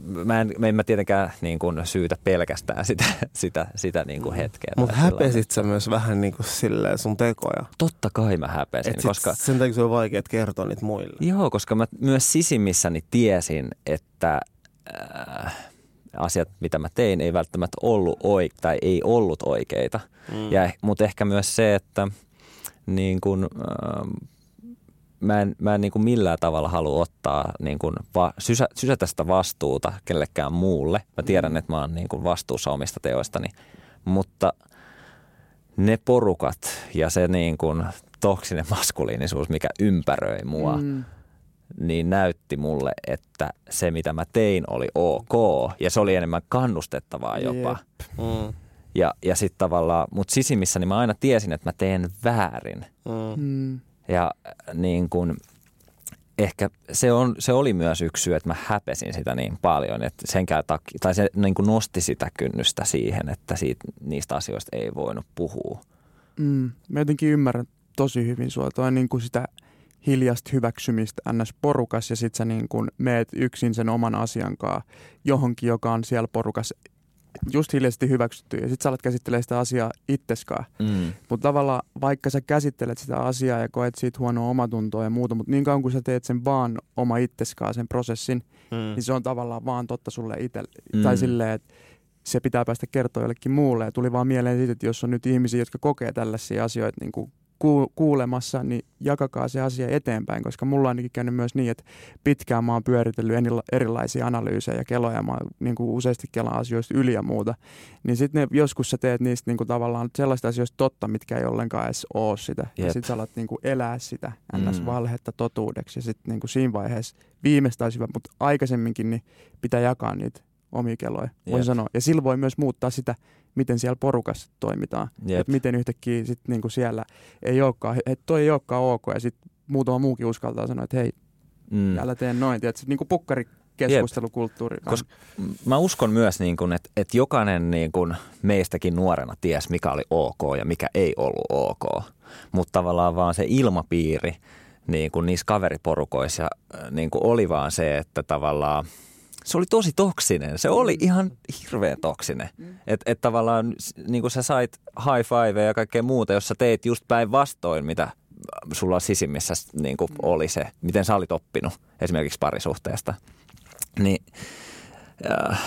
mä en, mä en mä tietenkään niin kuin syytä pelkästään sitä, sitä, sitä niin kuin hetkeä. Mutta häpesit sä myös vähän niinku silleen sun tekoja. Totta kai mä häpesin, Et koska Sen takia se on vaikea kertoa niitä muille. Joo, koska mä myös sisimmissäni tiesin, että äh, asiat, mitä mä tein, ei välttämättä ollut oik- tai ei ollut oikeita. Mm. Ja, mutta ehkä myös se, että niin kun, äh, mä en, mä en niin kuin millään tavalla halua ottaa, niin kuin va, sysä, sysätä sitä vastuuta kellekään muulle. Mä tiedän, että mä oon niin kuin vastuussa omista teoistani, mutta ne porukat ja se niin kuin toksinen maskuliinisuus, mikä ympäröi mua, Mm. niin näytti mulle, että se mitä mä tein oli ok ja se oli enemmän kannustettavaa jopa. Mm. Ja, ja sitten tavallaan, mutta sisimmissäni mä aina tiesin, että mä teen väärin. Mm. Ja äh, niin kun, ehkä se, on, se oli myös yksi syy, että mä häpesin sitä niin paljon, että senkään takia, tai se niin kuin nosti sitä kynnystä siihen, että siitä, niistä asioista ei voinut puhua. Mm. Mä jotenkin ymmärrän tosi hyvin sua. Toi niin kuin sitä hiljasta hyväksymistä ns. porukas ja sit sä niin kuin meet yksin sen oman asiankaan johonkin, joka on siellä porukas just hiljaisesti hyväksytty ja sit sä alat käsittelee sitä asiaa itseskaan. Mm. Mutta tavallaan vaikka sä käsittelet sitä asiaa ja koet siitä huonoa omatuntoa ja muuta, mutta niin kauan kun sä teet sen vaan oma itseskaan sen prosessin, Mm. niin se on tavallaan vaan totta sulle itselle. Mm. Tai silleen, että se pitää päästä kertoa jollekin muulle. Ja tuli vaan mieleen siitä, että jos on nyt ihmisiä, jotka kokee tällaisia asioita niin kuin ku- kuulemassa, niin jakakaa se asia eteenpäin, koska mulla on ainakin käynyt myös niin, että pitkään mä oon pyöritellyt erilaisia analyysejä ja keloja, mä oon niin kuin useasti kelaan asioista yli ja muuta, niin sitten joskus sä teet niistä niin kuin tavallaan sellaista asioista totta, mitkä ei ollenkaan edes oo sitä, ja Jep. sitten sä alat niin kuin elää sitä Mm. ns-valhetta totuudeksi, ja sitten niin kuin siinä vaiheessa viimeistä olisi hyvä, mutta aikaisemminkin niin pitää jakaa niitä omia keloja, voin Jep. sanoa. Ja sillä voi myös muuttaa sitä, miten siellä porukassa toimitaan. Jep. Että miten yhtäkkiä sit niinku siellä ei olekaan, että toi ei olekaan ok. Ja sitten muutama muukin uskaltaa sanoa, että hei, Mm. älä tee noin. Tiedätkö, niinku pukkarikeskustelukulttuuri. Koska mä uskon myös, niin kuin, että, että jokainen niin kuin meistäkin nuorena ties, mikä oli ok ja mikä ei ollut ok. Mutta tavallaan vaan se ilmapiiri niin kuin niissä kaveriporukoissa äh, niin kuin oli vaan se, että tavallaan se oli tosi toksinen. Se oli ihan hirveän toksinen. Että et tavallaan niin kuin sä sait high five ja kaikkea muuta, jos sä teit just päinvastoin, mitä sulla sisimmissä niin kuin oli se, miten sä olit oppinut esimerkiksi parisuhteesta. Niin äh,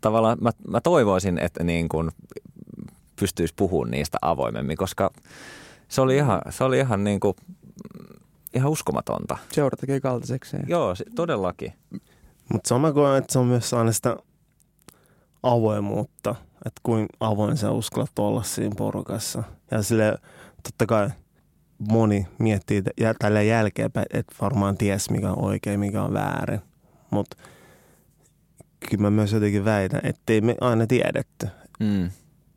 tavallaan mä, mä toivoisin, että niin kuin pystyisi puhumaan niistä avoimemmin, koska se oli ihan, se oli ihan, niin kuin, ihan uskomatonta. Seura tekee kaltaisekseen. Joo, todellakin. Mutta sama koen, että se on myös aina sitä avoimuutta, että kuin avoin sä uskallat olla siinä porukassa. Ja sille totta kai moni miettii tällä jälkeenpäin, että varmaan ties mikä on oikein, mikä on väärin. Mutta kyllä mä myös jotenkin väitän, ettei me aina tiedetty. Mm.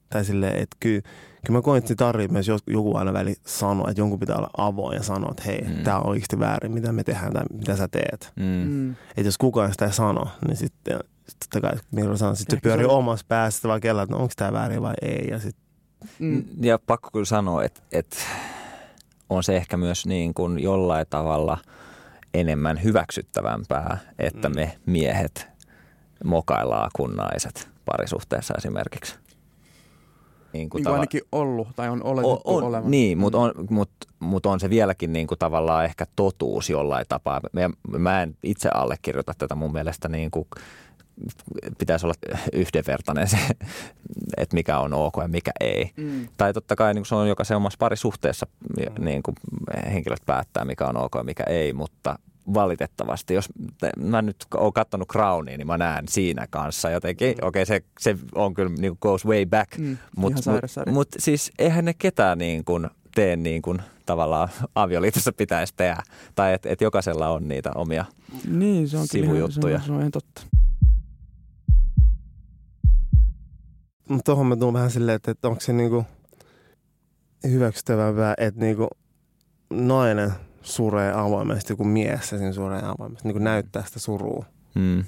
Tai silleen, että kyllä, kyllä mä koen, että se tarvii myös jos- joku aina väli sanoa, että jonkun pitää olla avoin ja sanoa, että hei, Mm. tämä on oikeasti väärin, mitä me tehdään tai mitä sä teet. Mm. Mm. Että jos kukaan sitä ei sano, niin sitten sit totta kai, niin sanon, sitten se se pyörii on- omassa päässä vaan kello, että no, onko tämä väärin vai ei. Ja sit, Mm. Ja pakko kyllä sanoa, että, että on se ehkä myös niin kuin jollain tavalla enemmän hyväksyttävämpää, että Mm. me miehet mokaillaan kuin naiset parisuhteessa esimerkiksi. Niin Niin kuin ainakin ollut, tai on oletettu on, on, olevan. Niin, mutta on, mut, mut on se vieläkin niin kuin tavallaan ehkä totuus jollain tapaa. Mä, mä en itse allekirjoita tätä mun mielestä niin kuin pitäisi olla yhdenvertainen se, että mikä on ok ja mikä ei. Mm. Tai totta kai niin kuin se on jokaisen omassa parisuhteessa Mm. niin kuin henkilöt päättää, mikä on ok ja mikä ei, mutta valitettavasti, jos te- mä nyt oon katsonut Crownia, niin mä näen siinä kanssa jotenkin, okei okay, se, se on kyllä niin kuin goes way back, Mm. mutta mut, mut siis eihän ne ketään niin kuin tee niin kuin tavallaan avioliitossa pitäisi tehdä. Tai että et jokaisella on niitä omia. Niin, se on kyllä ihan, se sivujuttuja. on, se on ihan totta. mutta tuohon mä tuun vähän silleen, että, että onko se niinku hyväksyttävämpää, että niinku nainen suree avoimesti, kun mies siinä suree avoimesti, niinku näyttää sitä surua. Mm.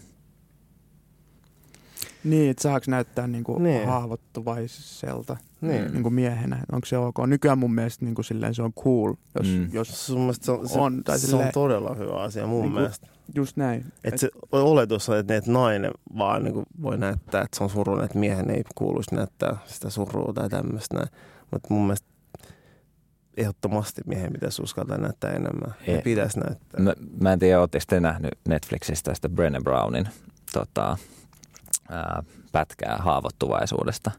Niin, että saako näyttää niinku Niin. haavoittuvaiselta Niin. niinku miehenä. Onko se ok? Nykyään mun mielestä niinku silleen se on cool, jos, Mm. jos Sun se on, se, On, tai se on silleen- todella hyvä asia mun Niinku- mielestä. just näin. Että se oletus on, että, että nainen vaan niin voi näyttää, että se on surullinen, että miehen ei kuuluisi näyttää sitä surua tai tämmöistä näin. Mutta mun mielestä ehdottomasti miehen pitäisi uskaltaa näyttää enemmän. Ja Ei. pitäisi näyttää. Mä, mä en tiedä, ootteko te nähnyt Netflixistä sitä Brené Brownin tota, ää, pätkää haavoittuvaisuudesta.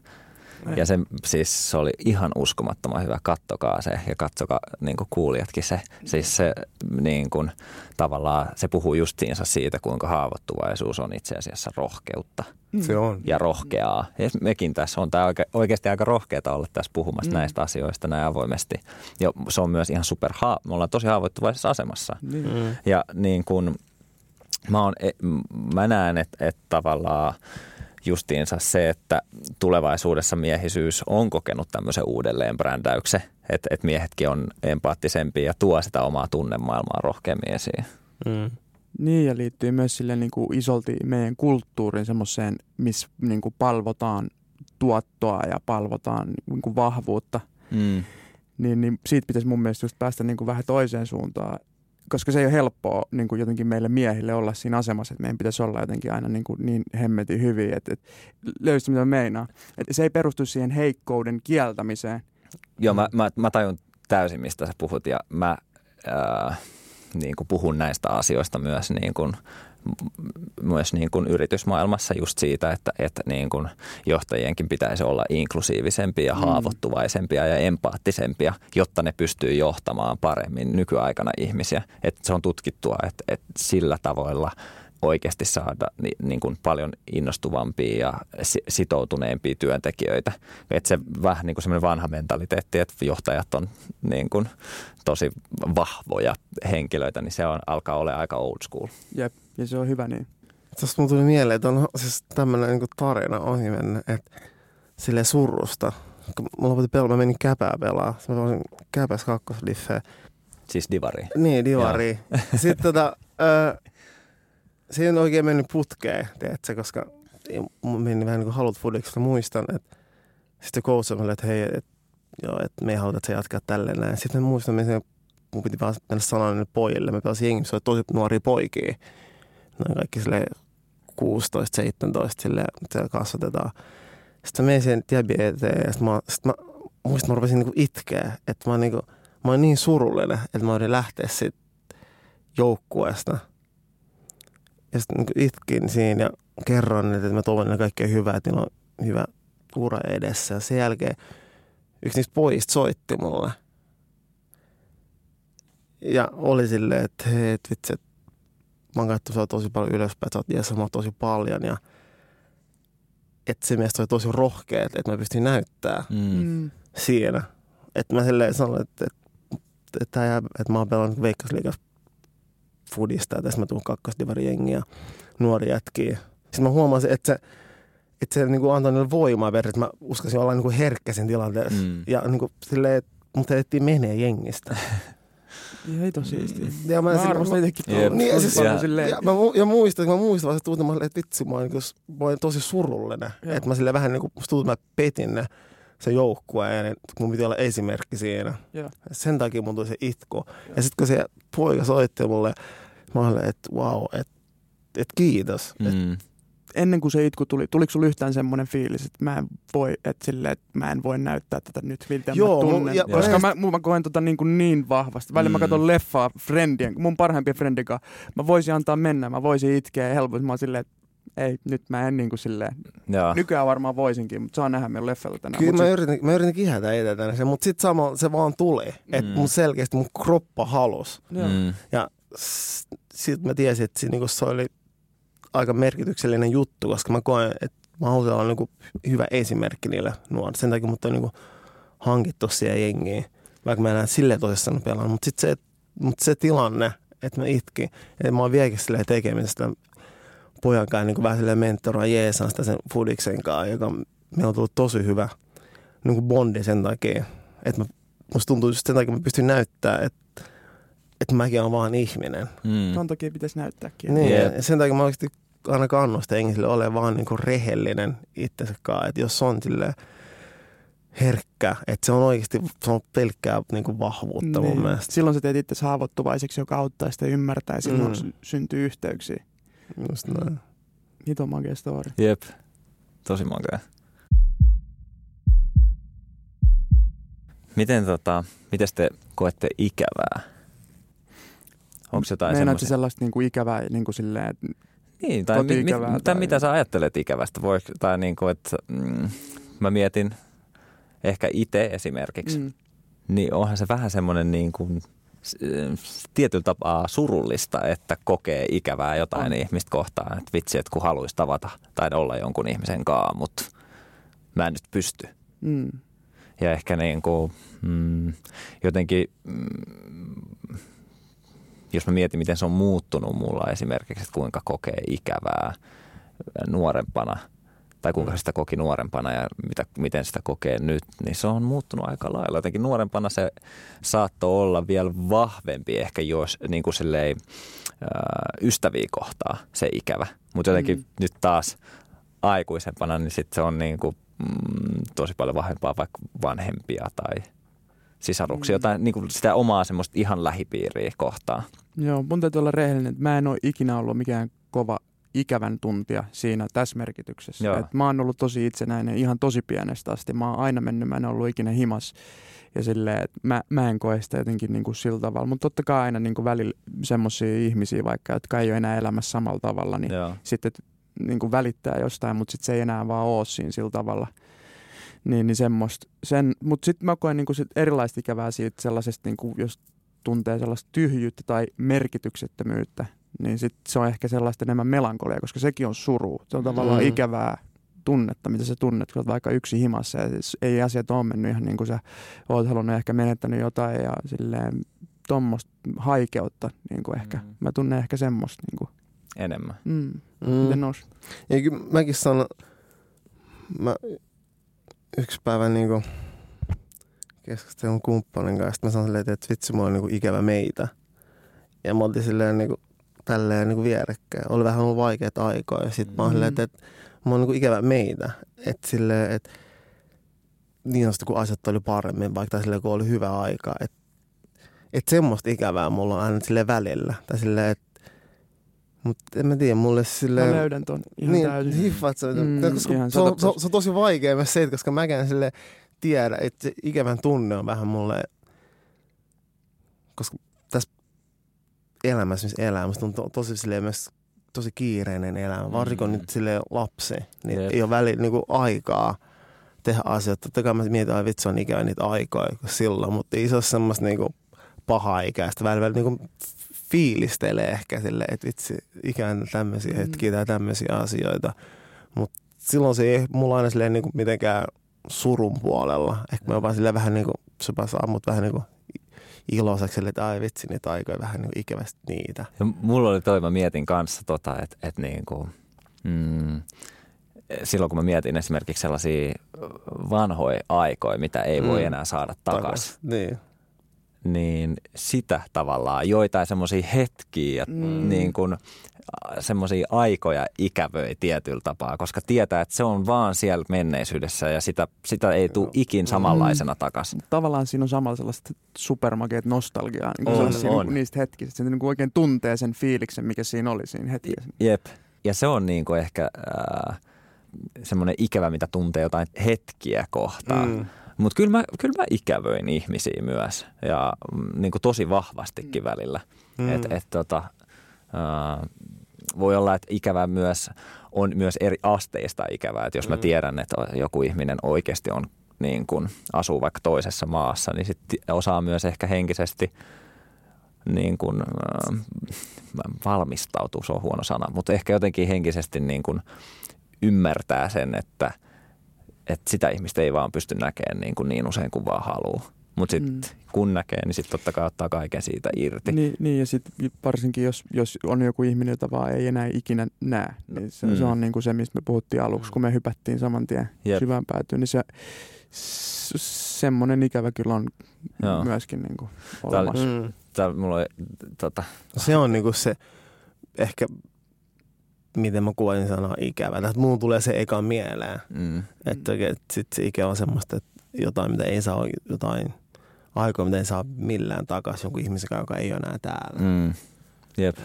Ja se siis se oli ihan uskomattoman hyvä. Kattokaa se ja katsokaa niin kuulijatkin se. Siis se niin kuin, tavallaan se puhuu justiinsa siitä, kuinka haavoittuvaisuus on itse asiassa rohkeutta Se on. ja rohkeaa. Ja mekin tässä on tämä oike, oikeasti aika rohkeata olla tässä puhumassa mm. näistä asioista näin avoimesti. Ja se on myös ihan super, me ollaan tosi haavoittuvaisessa asemassa. Niin. Mm. Ja niin kuin, mä, on, e, mä näen, että, että tavallaan justiinsa se, että tulevaisuudessa miehisyys on kokenut tämmöisen uudelleen brändäyksen, että, että miehetkin on empaattisempia ja tuo sitä omaa tunnemaailmaa rohkeammin esiin. Mm. Niin, ja liittyy myös sille niin kuin isolti meidän kulttuuriin semmoiseen, missä niin kuin palvotaan tuottoa ja palvotaan niin kuin vahvuutta. Mm. Niin, niin siitä pitäisi mun mielestä just päästä niin kuin vähän toiseen suuntaan. Koska se ei ole helppoa niin kuin jotenkin meille miehille olla siinä asemassa, että meidän pitäisi olla jotenkin aina niin, kuin niin hemmetin hyviä. Että, että löysit mitä mä meinaan. Että se ei perustu siihen heikkouden kieltämiseen. Joo, mä, mä, mä tajun täysin, mistä sä puhut ja mä äh, niin kuin puhun näistä asioista myös, niin kuin, myös niin kuin yritysmaailmassa just siitä, että, että niin kuin johtajienkin pitäisi olla inklusiivisempia, Mm. haavoittuvaisempia ja empaattisempia, jotta ne pystyy johtamaan paremmin nykyaikana ihmisiä. Että se on tutkittua, että, että sillä tavoilla oikeasti saada ni, niin kuin paljon innostuvampia ja si- sitoutuneempia työntekijöitä. Että se vähän niin kuin semmoinen vanha mentaliteetti, että johtajat on niin kuin tosi vahvoja henkilöitä, niin se on, alkaa olla aika old school. Jep, ja se on hyvä niin. Tästä mun tuli mieleen, että on siis tämmöinen niin tarina ohi mennä, että sille surusta. Kun mä lopetin pelaa, mä menin käpää pelaa. Mä pelasin käpäs kakkosliffeä. Siis divari. Niin, divari. Sitten tota, ö, se ei ole oikein mennyt putkeen, tiedätkö, koska meni vähän niin kuin halut fudiksi. Muistan, että sitten coach oli, että hei, et, joo, että me ei haluta, että se jatkaa tälleen näin. Sitten muistan, että mun piti vaan mennä sanoa niille pojille. Me pelasin jengi, se oli tosi nuoria poikia. Noin kaikki sille 16, 17 sille siellä kasvatetaan. Sitten mä menin siihen Tiabi eteen ja sitten mä, sit mä muistan, mä rupesin niinku itkeä, että mä, niinku, mä olin niin surullinen, että mä olin lähteä siitä joukkueesta. Ja sitten niinku itkin siinä ja kerron, että mä toivon niille kaikkea hyvää, että niillä on hyvä ura edessä. Ja sen jälkeen yksi niistä pojista soitti mulle. Ja oli silleen, että hei, et vitsi, että mä oon katsonut sua tosi paljon ylöspäin, että sä oot jeesannut mua tosi paljon. Ja että se mielestä oli tosi rohkea, että mä pystyin näyttää Mm. Mm. siinä. Että mä silleen sanoin, että, että, että, että, että mä oon pelannut Veikkausliigas fudista ja tässä mä tuun kakkosdivari jengiä, nuori jätkiä. Sitten mä huomasin, että se, että se niin kuin antoi niille voimaa verran, että mä uskasin olla niin kuin herkkä sen tilanteessa. Mm. Ja niin kuin, silleen, että mut elettiin menee jengistä. Ei tosi siistiä. Ja Mä, mä, arvostan itsekin tuolla. Niin, ja siis- ja- silleen- ja, mä, ja muistan, mä muistan vaan se olin, että vitsi, mä olin, niin kuin, mä olin tosi surullinen. Että mä sille vähän niin kuin, musta tuntuu, että mä petin ne, se joukkue ja ne, kun mun piti olla esimerkki siinä. Joo. Sen takia mun tuli se itku. Ja sitten kun se poika soitti mulle, mä olin, että wow, että et kiitos. Mm. Mm. ennen kuin se itku tuli, tuliko sulla yhtään semmoinen fiilis, että mä en voi, että, silleen, että mä en voi näyttää tätä nyt, miltä Joo, mä tunnen. ja- Koska ja- mä, mä koen tota niin, kuin niin vahvasti. Välillä Mm. mä katson leffaa friendien, mun parhaimpien friendin kanssa. Mä voisin antaa mennä, mä voisin itkeä helposti. Mä oon silleen, että ei, nyt mä en niin kuin silleen. Joo. Nykyään varmaan voisinkin, mutta saa nähdä meidän leffalla tänään. Kyllä mä sit- yritin, mä yritin kihätä etetä se, mutta sitten sama, se vaan tuli. Mm. Että mun selkeästi mun kroppa halus. Mm. Sitten mä tiesin, että se, niinku, se oli aika merkityksellinen juttu, koska mä koen, että mä haluan olla niinku hyvä esimerkki niille nuorille. Sen takia mut on niinku hankittu siihen jengiin, vaikka mä en enää silleen tosissaan pelaa. Mutta sitten se, mut se tilanne, että mä itkin, että mä oon vieläkin silleen tekemisestä pojan kanssa niin vähän silleen mentoroa jeesan sitä sen Fudiksen kanssa, joka meillä on tullut tosi hyvä niin kuin bondi sen takia. Että mä, musta tuntuu just sen takia, että mä pystyn näyttämään, että, että mäkin olen vaan ihminen. Mm. Ton takia pitäisi näyttääkin. Niin, Jep. ja sen takia mä oikeasti aina kannustan ihmisille olemaan vaan niin kuin rehellinen itsensä kanssa. Että jos on sille herkkä, että se on oikeasti se on pelkkää niin kuin vahvuutta niin. mun mielestä. Silloin sä teet itse haavoittuvaiseksi, joka auttaa sitä ymmärtää ja silloin Mm. sy- syntyy yhteyksiä. Just näin. Hito makea story. Jep. Tosi makea. Miten, tota, miten te koette ikävää? Onko jotain semmoisia? sellaista niinku ikävää, niinku silleen, että Niin, tai, mi, mi, tai, tai- mitä sä ajattelet ikävästä? Voi, tai niin kuin, että mm, mä mietin ehkä itse esimerkiksi, Mm. niin onhan se vähän semmoinen niin kuin tietyllä tapaa surullista, että kokee ikävää jotain On. ihmistä kohtaan. Että vitsi, että kun haluaisi tavata tai olla jonkun ihmisen kanssa, mutta mä en nyt pysty. Mm. Ja ehkä niin kuin, mm, jotenkin, mm, jos mä mietin, miten se on muuttunut mulla esimerkiksi, että kuinka kokee ikävää nuorempana tai kuinka sitä koki nuorempana ja mitä, miten sitä kokee nyt, niin se on muuttunut aika lailla. Jotenkin nuorempana se saattoi olla vielä vahvempi ehkä jos niin kuin silleen, ää, ystäviä kohtaa se ikävä. Mutta jotenkin Mm. nyt taas aikuisempana, niin sitten se on niin kuin, mm, tosi paljon vahvempaa vaikka vanhempia tai sisaruksia, Mm. jotain niin kuin sitä omaa semmoista ihan lähipiiriä kohtaa. Joo, mun täytyy olla rehellinen, että mä en ole ikinä ollut mikään kova ikävän tuntia siinä tässä merkityksessä. Joo. Et mä oon ollut tosi itsenäinen ihan tosi pienestä asti. Mä oon aina mennyt, mä en ollut ikinä himas. Ja silleen, että mä, mä en koe sitä jotenkin niin kuin sillä tavalla. Mutta totta kai aina niin kuin välillä semmoisia ihmisiä vaikka, jotka ei ole enää elämässä samalla tavalla, niin Joo. sitten niin kuin välittää jostain, mutta sitten se ei enää vaan ole siinä sillä tavalla. Niin, niin semmoista. Sen, mutta sitten mä koen niin kuin sit erilaista ikävää siitä sellaisesta, niin kuin jos tuntee sellaista tyhjyyttä tai merkityksettömyyttä, niin sit se on ehkä sellaista enemmän melankolia, koska sekin on suru. Se on tavallaan Mm. ikävää tunnetta, mitä sä tunnet, kun olet vaikka yksi himassa ja siis ei asiat ole mennyt ihan niin kuin sä oot halunnut ehkä menettänyt jotain ja silleen tuommoista haikeutta niin kuin ehkä. Mm. Mä tunnen ehkä semmoista. Niin kuin. Enemmän. Mm. Mm. Miten nous? Ja kyllä mäkin sanon, mä yksi päivä niinku keskustelun kumppanin kanssa, mä sanoin silleen, että vitsi, mulla on niinku ikävä meitä. Ja mä oltiin silleen niinku, tälleen niinku vierekkäin. Oli vähän ollut vaikeita aikoja. Ja sit mä oon Mm. silleen, että, että mulla on niinku ikävä meitä. Että silleen, että niin on sitten, kun asiat oli paremmin, vaikka tai silleen, kun oli hyvä aika. Että et semmoista ikävää mulla on aina silleen välillä. Tai silleen, että mutta en mä tiedä, mulle Mä silleen... löydän ton ihan niin, täysin. hiffaat se, Mm, mm, koska ihan se, on, se, on, se on tosi vaikea myös se, että koska mäkään sille tiedä, että se ikävän tunne on vähän mulle, koska elämässä, missä elää, musta on to, tosi silleen myös tosi kiireinen elämä, varsinkin Mm. nyt silleen lapsi, niin Jep. ei ole välillä niinku aikaa tehdä asioita. Totta kai mä mietin, että vitsi on ikävä niitä aikoja silloin, mutta ei se ole semmoista niinku pahaa ikäistä. Välillä, välillä niinku fiilistelee ehkä silleen, että vitsi, ikään tämmöisiä Mm. hetkiä tai tämmöisiä asioita. Mutta silloin se ei mulla aina silleen niinku mitenkään surun puolella. Ehkä mä vaan silleen vähän niinku, se vaan saa mut vähän niinku iloiseksi, että ai vitsi, niitä aikoja vähän niinku ikävästi niitä. Ja mulla oli toi, mä mietin kanssa tota, että et niin kuin, mm, silloin kun mä mietin esimerkiksi sellaisia vanhoja aikoja, mitä ei voi Mm. enää saada takaisin, Takas. Niin. niin sitä tavallaan, joitain semmoisia hetkiä Mm. niin kuin semmoisia aikoja ikävöi tietyllä tapaa, koska tietää, että se on vaan siellä menneisyydessä ja sitä, sitä ei tule ikin samanlaisena takaisin. Tavallaan siinä on samalla sellaista supermakeet nostalgiaa niin On, on. Niin kuin niistä hetkistä. Se niin kuin oikein tuntee sen fiiliksen, mikä siinä oli siinä hetkessä. Jep. Ja se on niin kuin ehkä äh, semmoinen ikävä, mitä tuntee jotain hetkiä kohtaan. Mm. Mm. Mutta kyllä mä, kyllä mä ikävöin ihmisiä myös ja mm, niin kuin tosi vahvastikin välillä. Mm. Mm. Et, et, tota, äh, voi olla, että ikävä myös on myös eri asteista ikävää. Et jos mä Mm. tiedän, että joku ihminen oikeasti on niin kuin asuu vaikka toisessa maassa, niin sitten osaa myös ehkä henkisesti niin kuin, äh, valmistautua, se on huono sana, mutta ehkä jotenkin henkisesti niin kuin ymmärtää sen, että, että sitä ihmistä ei vaan pysty näkemään niin, kuin niin usein kuin vaan haluaa. Mutta sitten Mm. kun näkee, niin sitten totta kai ottaa kaiken siitä irti. Niin, niin ja sitten varsinkin jos, jos on joku ihminen, jota vaan ei enää ikinä näe, niin se, Mm. mm. se on niin kuin se, mistä me puhuttiin aluksi, kun me hypättiin saman tien Jep. syvään päätyyn, niin se semmoinen ikävä kyllä on Joo. Myöskin niin kuin Tää oli- olemassa. Mm. Tää, mulla oli, tota, Se on niinku se, ehkä, miten mä kuulin sanoa ikävä. Että muun tulee se eka mieleen. mm, Että että sit se ikä on semmoista, että jotain, mitä ei saa, jotain aikoja, mitä ei saa millään takaisin jonkun ihmisen kanssa, joka ei ole enää täällä. mm, jep.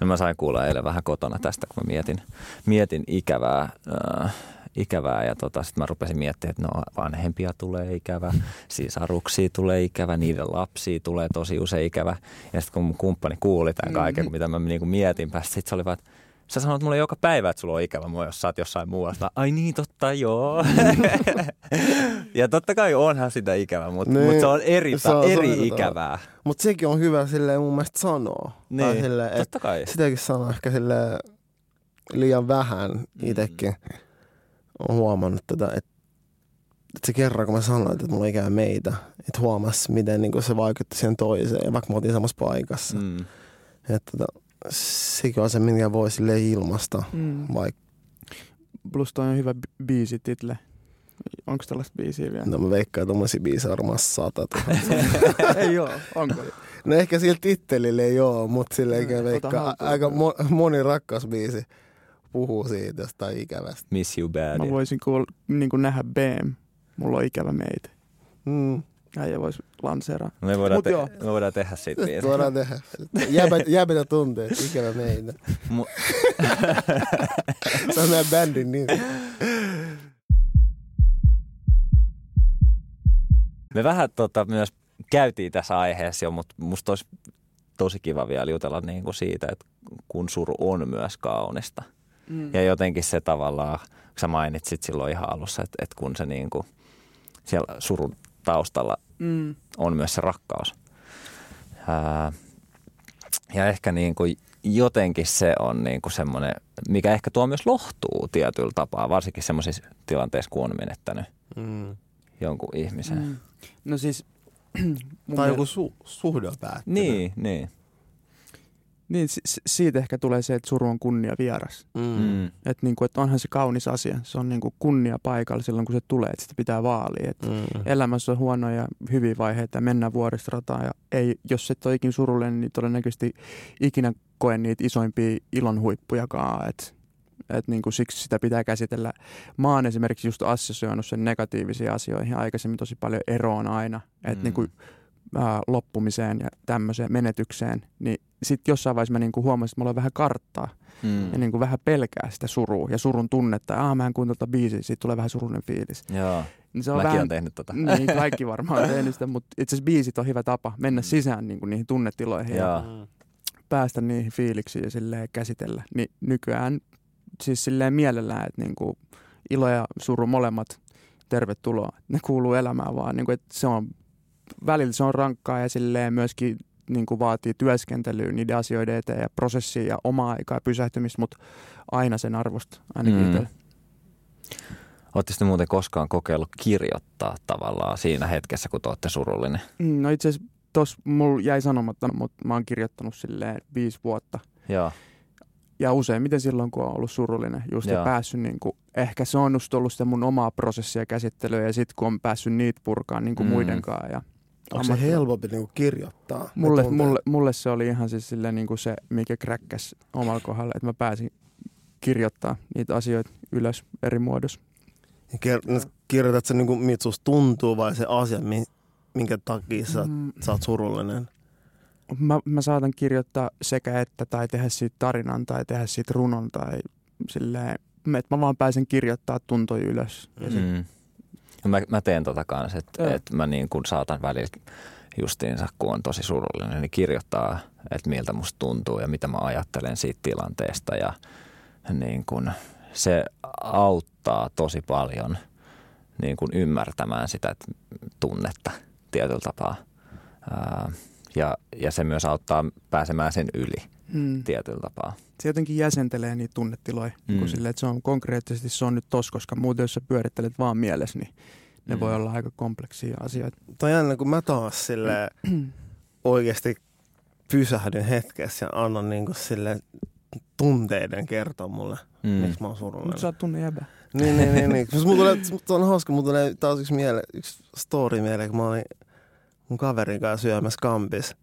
No mä sain kuulla eilen vähän kotona tästä, kun mä mietin, mietin ikävää, äh, ikävää ja tota, sitten mä rupesin miettimään, että no vanhempia tulee ikävä, sisaruksia tulee ikävä, niiden lapsia tulee tosi usein ikävä. Ja sitten kun mun kumppani kuuli tämän kaiken, Mhm. mitä mä niinku mietin päästä, sitten se oli vaan, että sä sanot mulle joka päivä, että sulla on ikävä mua, jos sä oot jossain muualla. Ai niin, totta, joo. Ja totta kai onhan sitä ikävä, mutta Niin. mut se on eri, Se on- se on eri eri ikävää. Mutta sekin on hyvä silleen mun mielestä sanoa. Niin, silleen, et totta kai. sitäkin sanoo ehkä silleen liian vähän itsekin. on huomannut tätä, että, että se kerran kun mä sanoin, että mulla on ikään meitä, että huomas, miten niin se vaikutti siihen toiseen, vaikka me oltiin samassa paikassa. Mm. Mm. Että tota, sekin on se, minkä voi silleen ilmasta, Mm. vaikka Plus toi on hyvä bi- biisi title. Onko tällaista biisiä vielä? no mä veikkaan, että tommosia biisejä varmaan sata. ei oo, onko? no ehkä sillä tittelillä ei oo, mutta silleen mm, veikkaa, aika mo- moni rakkausbiisi puhuu siitä jostain ikävästä. Miss you bad. Mä voisin kuul, niin kuin nähdä BM. Mulla on ikävä meitä. Mm. Äijä voisi lanseeraa. Me voidaan, Mut te- joo. me voidaan tehdä siitä biisi. Voidaan tehdä. Jäbät, jäbätä tunteet, ikävä meitä. Mu- Se on meidän bändin nimi. Me vähän tota, myös käytiin tässä aiheessa jo, mutta musta olisi tosi kiva vielä jutella niin kuin siitä, että kun suru on myös kaunista. Mm. Ja jotenkin se tavallaan, kun sä mainitsit silloin ihan alussa, että, että kun se niin kuin siellä surun taustalla Mm. on myös se rakkaus. Ää, ja ehkä niin kuin jotenkin se on niin kuin semmoinen, mikä ehkä tuo myös lohtuu tietyllä tapaa, varsinkin semmoisissa tilanteissa, kun on menettänyt Mm. jonkun ihmisen. Mm. No siis... Tai joku su- suhde on päättynyt. Niin, niin. Niin, si- si- siitä ehkä tulee se, että suru on kunnia vieras. Mm. Mm. Että niinku, et onhan se kaunis asia. Se on niinku kunnia paikalla silloin, kun se tulee, että sitä pitää vaalia. Et Mm. Elämässä on huonoja ja hyviä vaiheita ja mennään vuoristorataan. Ja ei, jos et ole ikinä surullinen, niin todennäköisesti ikinä koe niitä isoimpia ilon huippujakaan. Et, et niinku siksi sitä pitää käsitellä. Mä oon esimerkiksi just assosioinut sen negatiivisiin asioihin aikaisemmin tosi paljon eroon aina. Että Mm. niinku, ää, loppumiseen ja tämmöiseen menetykseen. Niin sitten jossain vaiheessa mä niinku huomasin, että mulla on vähän karttaa Mm. ja niin kuin vähän pelkää sitä surua ja surun tunnetta. Ja, mä en kuuntele tuota biisiä, siitä tulee vähän surullinen fiilis. Joo, Niin se on mäkin vähän, olen tehnyt tota. niin, kaikki varmaan on tehnyt sitä, mutta itse asiassa biisit on hyvä tapa mennä sisään niin kuin niihin tunnetiloihin ja Joo. Mm. päästä niihin fiiliksiin ja silleen käsitellä. Niin nykyään siis silleen mielellään, että niin kuin ilo ja suru molemmat tervetuloa. Ne kuuluu elämään vaan, niin kuin, että se on, välillä se on rankkaa ja silleen myöskin niin kuin vaatii työskentelyä niiden asioiden eteen ja prosessia ja omaa aikaa ja pysähtymistä, mutta aina sen arvosta, ainakin Mm. itsellä. Oletteko te muuten koskaan kokeillut kirjoittaa tavallaan siinä hetkessä, kun te olette surullinen? Mm, No itse asiassa tuossa mulla jäi sanomatta, mutta mä oon kirjoittanut silleen viisi vuotta. Joo. Ja useimmiten silloin, kun on ollut surullinen just Joo. ja päässyt, niin kuin, ehkä se on just ollut sitä mun omaa prosessia käsittelyä ja sitten kun on päässyt niitä purkaan niin kuin Mm. mm. muidenkaan. Ja Onko se helpompi niinku kirjoittaa? Mulle, tunteet? mulle, mulle se oli ihan siis silleen niin kuin se, mikä kräkkäs omalla kohdalla, että mä pääsin kirjoittaa niitä asioita ylös eri muodossa. Ja ker- no, kirjoitat sen niinku, miltä susta tuntuu vai se asia, mi- minkä takia sä, Mm, sä oot surullinen? mä, mä saatan kirjoittaa sekä että tai tehdä siitä tarinan tai tehdä siitä runon tai silleen, että mä vaan pääsen kirjoittaa tuntoja ylös. Ja sit, Mm. Mä, mä teen tota kanssa, että et mä niin kun saatan välillä justiinsa, kun on tosi surullinen, niin kirjoittaa, että miltä musta tuntuu ja mitä mä ajattelen siitä tilanteesta. Ja niin kun se auttaa tosi paljon niin kun ymmärtämään sitä tunnetta tietyllä tapaa. Ää, ja, ja se myös auttaa pääsemään sen yli mm. tietyllä tapaa. se jotenkin jäsentelee niitä tunnetiloja, mm. Mm. kun silleen, että se on konkreettisesti se on nyt tos, koska muuten jos sä pyörittelet vaan mielessä, niin ne Mm. voi olla aika kompleksia asioita. Tai jännä, kun mä taas sille oikeasti pysähdyn hetkessä ja annan niinku sille tunteiden kertoa mulle, mm. Miksi mä oon surullinen. Mutta sä oot tunne jäbä. Niin, niin, niin. niin. Siis mulla tulee, se on hauska, mulla tulee taas yksi, miele, yksi story mieleen, kun mä olin mun kaverin kanssa syömässä kampis.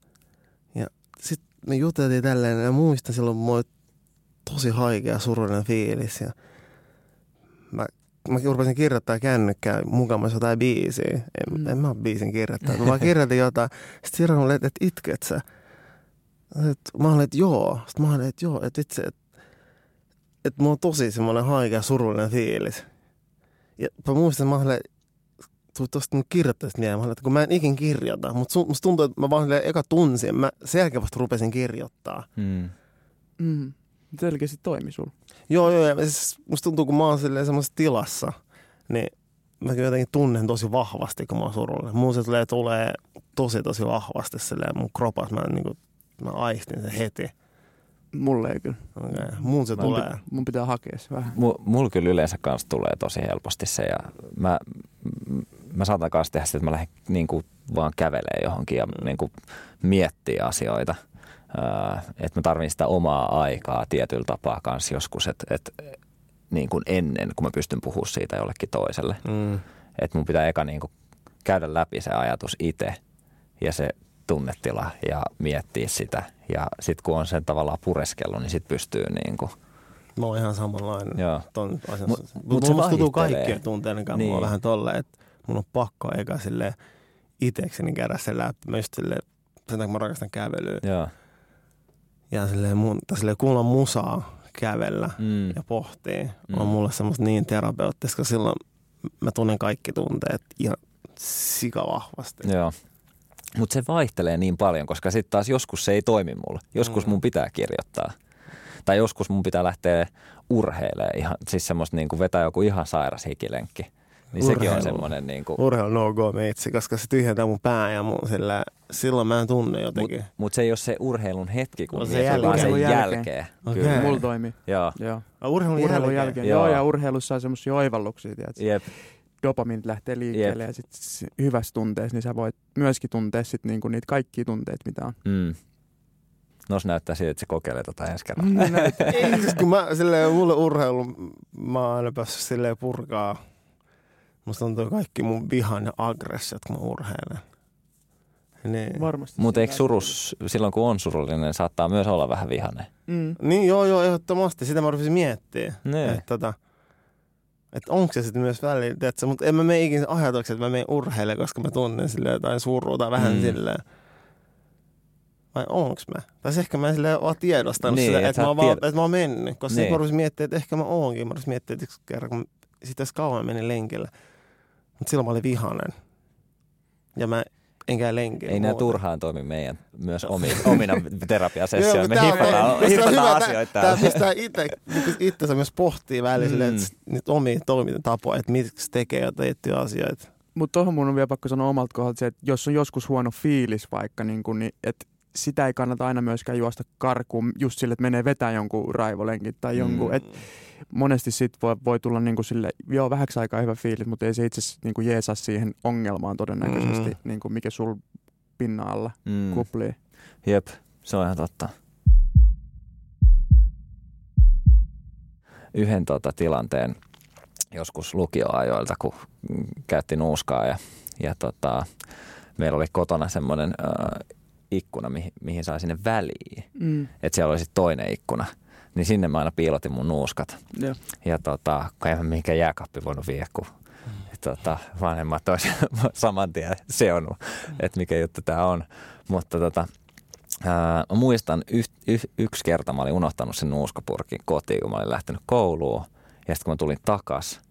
Ja sit me juteltiin tälleen, ja muistan silloin, mulla oli tosi haikea surullinen fiilis. Ja mä, mä rupesin kirjoittaa kännykkää mukamassa jotain biisiä. En, Mm. en mä oo biisin kirjoittaa. Mä vaan kirjoitin jotain. Sitten Sira mulle, että et itket sä. Et, mä olin, että joo. Sitten mä olin, että joo, että itse, että että mulla on tosi semmoinen haikea surullinen fiilis. Ja mä muistan, että mä olin, tosta nyt kirjoittajasta mieleen, mä olin, että kun mä en ikin kirjoita, mutta musta tuntuu, että mä vaan silleen eka tunsin, mä sen jälkeen vasta rupesin kirjoittaa. Mm. Mm. Selkeästi toimi sulla. Joo, joo, ja siis musta tuntuu, kun mä oon silleen semmoisessa tilassa, niin mä jotenkin tunnen tosi vahvasti, kun mä oon surullinen. Mun se tulee, tulee tosi tosi vahvasti silleen mun kropas. Mä, niin kuin, mä aistin sen heti. Mulle ei kyllä. Okay. Mun se Mun, tulee. pit- mun pitää hakea se vähän. Mu- mulla kyllä yleensä kanssa tulee tosi helposti se ja mä, m- mä saatan kanssa tehdä sitä, että mä lähden niin kuin vaan kävelee johonkin ja niin kuin miettii asioita. Että mä tarvitsen sitä omaa aikaa tietyllä tapaa kanssa joskus, että et, niin kuin ennen kuin mä pystyn puhumaan siitä jollekin toiselle. Mm. Että mun pitää eka niin kuin käydä läpi se ajatus itse ja se tunnetila ja miettiä sitä. Ja sitten kun on sen tavallaan pureskellut, niin sitten pystyy niin kuin, Mä oon ihan samanlainen. joo. Ton asian. Mut- Mut, mut se musta tuntuu kaikkien tunteiden kanssa. Niin. Mulla on vähän tolleen, että mun on pakko eka silleen itekseni käydä sen läpi. Mä just silleen, sen takia mä rakastan kävelyä. Joo. Ja silleen, mun, tai silleen kuulla musaa kävellä Mm. ja pohtii Mm. on mulle semmoista niin terapeuttista, koska silloin mä tunnen kaikki tunteet ihan sikavahvasti. Joo. Mutta se vaihtelee niin paljon, koska sitten taas joskus se ei toimi mulle. Joskus Mm. mun pitää kirjoittaa. Tai joskus mun pitää lähteä urheilemaan, ihan, siis semmoista niin kuin vetää joku ihan sairas hikilenkki. Niin sekin on Urheilu. semmoinen niin kuin, Urheilu no go meitsi, koska se tyhjentää mun pää ja mun sillä, silloin mä en tunne Mutta jotenkin. mut se ei ole se urheilun hetki, kun On se se jälkeen. vaan sen jälkeen. jälkeen. Okei. Kyllä. Mulla toimii. Joo. Joo. Okay. Urheilun, Urheilun jälkeen. jälkeen. Joo. Joo. ja urheilussa on semmoisia oivalluksia, tiedätkö? Jep. Dopamiinit lähtee liikkeelle Jep. ja sit hyvässä tunteessa, niin sä voit myöskin tuntea sit niinku niitä kaikkia tunteita, mitä on. Mm. Nos näyttää siltä, että se kokeilee tota ensi kerralla. Niin näyttää. Ei, siis kun mä, silleen, mulle urheilu, mä oon aina päässyt silleen purkaa. Musta tuntuu kaikki mun vihan ja aggressiot, kun mä urheilen. Niin. Varmasti. Mutta eikö surus, silloin kun on surullinen, saattaa myös olla vähän vihainen? Mm. Niin joo, joo, ehdottomasti. Sitä mä rupesin miettimään. Niin. Että tota, että onko se sitten myös välillä, tiedätkö, mutta en mä mene ikinä ajatuksia, että mä menen urheilemaan, koska mä tunnen sille jotain surua tai vähän Mm. silleen. Vai onks mä? Tai ehkä mä en silleen vaan tiedostanut Niin, sille, et että, sä mä, tied- että mä oon mennyt. Koska Niin. mä rupesin miettimään, että ehkä mä oonkin. Mä rupesin miettimään, että yksi kerran, kun sitä kauan menin lenkillä. Mutta silloin mä olin vihanen. Ja mä en käy lenkillä. Ei nämä turhaan toimi meidän myös omi, omina terapiasessioilla. mutta Me hipataan hyvä, asioita Tää täällä. pistää itse, itsensä myös pohtii välillä, Mm. mm. että niitä omia toimintatapoja, että miksi tekee jotain tiettyjä asioita. Mutta tuohon mun on vielä pakko sanoa omalta kohdalta se, että jos on joskus huono fiilis vaikka, niin kun, niin, että sitä ei kannata aina myöskään juosta karkuun just sille, että menee vetää jonkun raivolenkin tai jonkun. Mm. Et monesti sit voi, voi tulla niin kuin sille, joo vähäksi aikaa hyvä fiilis, mutta ei se itse asiassa niin kuin jeesaa siihen ongelmaan todennäköisesti, Mm. niin kuin mikä sul pinnan alla Mm. kuplii. Jep, se on ihan totta. Yhden tota, tilanteen joskus lukioajoilta, kun käytti nuuskaa ja, ja tota, meillä oli kotona semmoinen äh, ikkuna, mihin, mihin sai sinne väliin. Mm. Että siellä oli sitten toinen ikkuna. Niin sinne mä aina piilotin mun nuuskat. Joo. Ja tota, kun en mä mihinkään jääkaappi voinut viedä, kun tota, vanhemmat olisi saman tien seonnut, että mikä juttu tämä on. Mutta tota, ää, mä muistan y, y, yksi kerta mä olin unohtanut sen nuuskapurkin kotiin, kun mä olin lähtenyt kouluun. Ja sitten kun mä tulin takas,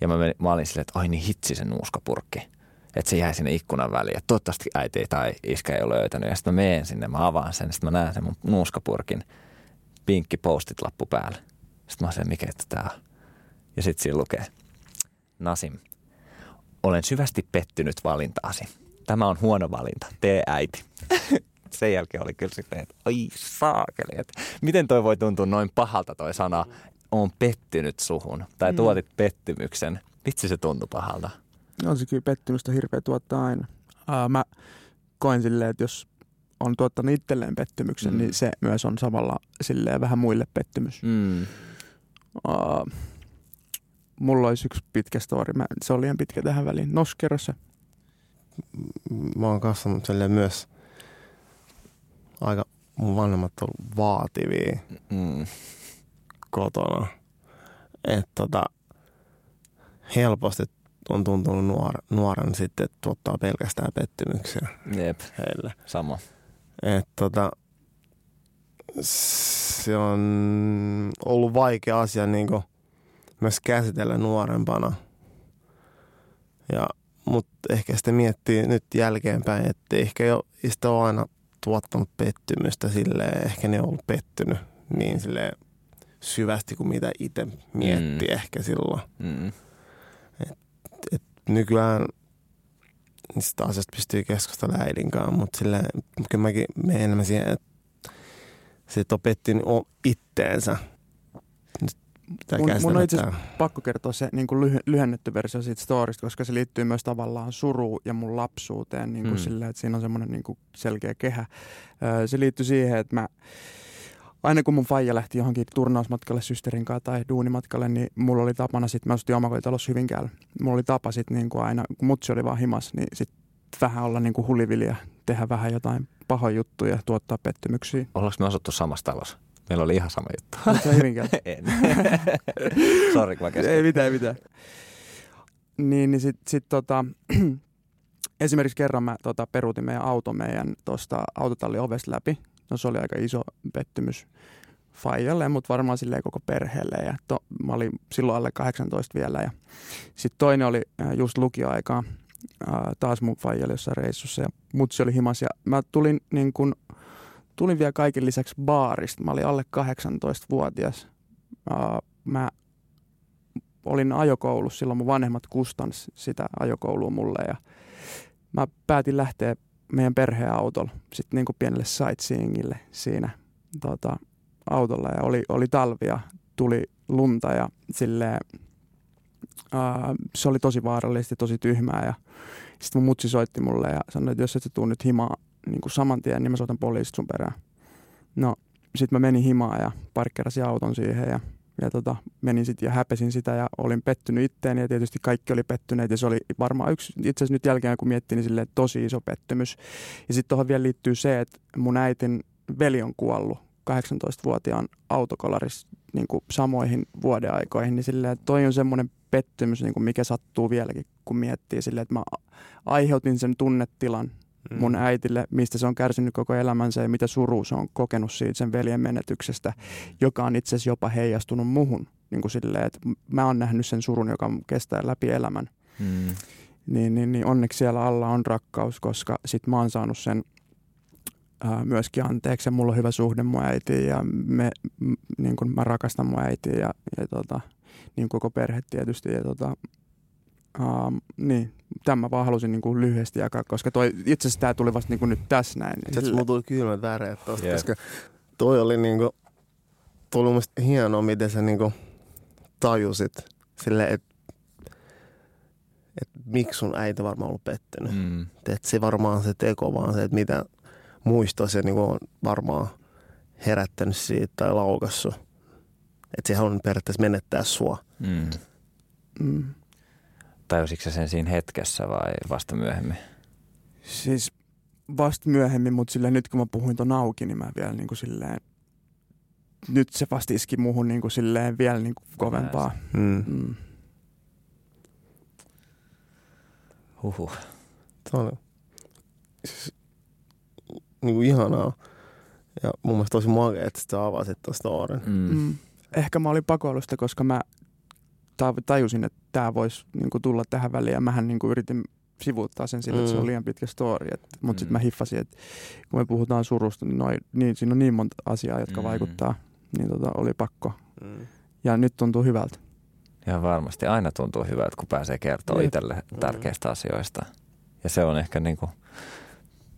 ja mä, menin, mä olin silleen, että ai niin hitsi se nuuskapurkki. Että se jäi sinne ikkunan väliin. Että toivottavasti äiti tai iskä ei ole löytänyt. Ja sitten mä menen sinne, mä avaan sen. Sitten mä näen sen mun nuuskapurkin pinkki postit lappu päällä. Sitten mä sanoin, mikä että tää on. Ja sitten siinä lukee, Nasim, olen syvästi pettynyt valintaasi. Tämä on huono valinta. Tee äiti. Sen jälkeen oli kyllä sitten, että oi saakeli. Että miten toi voi tuntua noin pahalta toi sana, on pettynyt suhun. Tai Mm. tuotit pettymyksen. Vitsi se tuntui pahalta. On se kyllä pettymystä hirveä tuottaa aina. Ää, mä koen silleen, että jos on tuottanut itselleen pettymyksen, Mm. mm. niin se myös on samalla silleen vähän muille pettymys. Mm. Uh, mulla olisi yksi pitkä story. Mä, se oli liian pitkä tähän väliin. Nos, kerro se. Mä oon kasvanut silleen myös aika, mun vanhemmat on vaativia Mm. kotona. Että tota, helposti on tuntunut nuor, nuoren sitten, että tuottaa pelkästään pettymyksiä Jep, heille. sama. Et tota, se on ollut vaikea asia niin myös käsitellä nuorempana. Ja, mutta ehkä sitten miettii nyt jälkeenpäin, että ehkä jo sitä on aina tuottanut pettymystä silleen, ehkä ne on ollut pettynyt niin silleen syvästi kuin mitä itse mietti Mm. ehkä silloin. Mm. nykyään niistä asioista pystyy keskustelemaan äidin kanssa, mutta silleen, kyllä mäkin menen enemmän siihen, että se on pettynyt itteensä. Mun, mun on itse pakko kertoa se niin kuin lyhy, lyhennetty versio siitä storista, koska se liittyy myös tavallaan suruun ja mun lapsuuteen niin kuin mm. sillä, että siinä on semmoinen niin kuin selkeä kehä. Se liittyy siihen, että mä aina kun mun faija lähti johonkin turnausmatkalle systerin kanssa tai duunimatkalle, niin mulla oli tapana sitten, mä asutin omakotitalossa Hyvinkäällä. Mulla oli tapa sitten niin kuin aina, kun mutsi oli vaan himas, niin sitten vähän olla niin kuin huliviliä, tehdä vähän jotain pahoja juttuja, tuottaa pettymyksiä. Ollaanko me asuttu samassa talossa? Meillä oli ihan sama juttu. en. Sori, kun mä Ei mitään, ei mitään. Niin, niin sitten sit, tota, esimerkiksi kerran mä tota, peruutin meidän auto meidän tuosta autotallin ovesta läpi. No se oli aika iso pettymys Fajalle, mutta varmaan silleen koko perheelle. Ja to, mä olin silloin alle 18 vielä. Ja sitten toinen oli äh, just lukioaikaa. Äh, taas mun Fajalle jossain reissussa ja mutsi oli himas. Ja mä tulin niin kun, tulin vielä kaiken lisäksi baarista. Mä olin alle 18-vuotias. Uh, mä olin ajokoulussa, silloin mun vanhemmat kustans sitä ajokoulua mulle ja mä päätin lähteä meidän perheautolla sitten niin kuin pienelle sightseeingille siinä tota, autolla ja oli, oli talvia, tuli lunta ja silleen, uh, se oli tosi vaarallista tosi tyhmää ja sitten mun mutsi soitti mulle ja sanoi, että jos et sä tuu nyt himaa niin saman tien, niin mä soitan poliisit sun perään. No, sitten mä menin himaan ja parkkerasin auton siihen ja, ja tota, menin sitten ja häpesin sitä ja olin pettynyt itteeni ja tietysti kaikki oli pettyneet ja se oli varmaan yksi, itse asiassa nyt jälkeen kun miettii, niin silleen, tosi iso pettymys. Ja sitten tuohon vielä liittyy se, että mun äitin veli on kuollut 18-vuotiaan autokolaris niin samoihin vuodeaikoihin, niin silleen, toi on semmoinen pettymys, niin mikä sattuu vieläkin, kun miettii silleen, että mä aiheutin sen tunnetilan mm. mun äitille, mistä se on kärsinyt koko elämänsä ja mitä suru se on kokenut siitä sen veljen menetyksestä, joka on itse asiassa jopa heijastunut muhun. Niin kuin silleen, että mä oon nähnyt sen surun, joka kestää läpi elämän. Mm. Niin, niin, niin onneksi siellä alla on rakkaus, koska sit mä oon saanut sen ää, myöskin anteeksi ja mulla on hyvä suhde mun äitiin ja me, m, niin kun mä rakastan mun äitiä ja, ja tota, niin koko perhe tietysti. Ja tota, Um, niin, tämä vaan halusin niin kuin lyhyesti jakaa, koska toi, itse asiassa tämä tuli vasta niin kuin nyt tässä näin. Niin Sitten mulla tuli kylmät väreet tosta, yeah. koska toi oli niin kuin, toi oli hienoa, miten sä niin kuin tajusit sille, että et miksi sun äiti varmaan ollut pettynyt. Mm. Että se varmaan se teko, vaan se, että mitä muistoa se niin on varmaan herättänyt siitä tai laukassut. Että se halunnut periaatteessa menettää sua. Mm. Mm tajusitko sen siinä hetkessä vai vasta myöhemmin? Siis vasta myöhemmin, mutta silleen nyt kun mä puhuin ton auki, niin mä vielä niin kuin silleen, nyt se vasta iski muuhun niin kuin silleen vielä niin kuin kovempaa. Mm. Mm. Huhhuh. On siis, niin kuin ihanaa. Ja mun mielestä tosi makea, että sä avasit tuon storyn. Mm. Mm. Ehkä mä olin pakoilusta, koska mä tajusin, että tämä voisi niin kuin, tulla tähän väliin ja mähän niin kuin, yritin sivuuttaa sen sillä, että se on mm. liian pitkä story. Mutta mm. sitten mä hiffasin, että kun me puhutaan surusta, niin, noi, niin siinä on niin monta asiaa, jotka mm. vaikuttaa, niin tota, oli pakko. Mm. Ja nyt tuntuu hyvältä. Ja varmasti aina tuntuu hyvältä, kun pääsee kertoa itselle mm. tärkeistä asioista. Ja se on ehkä niin kuin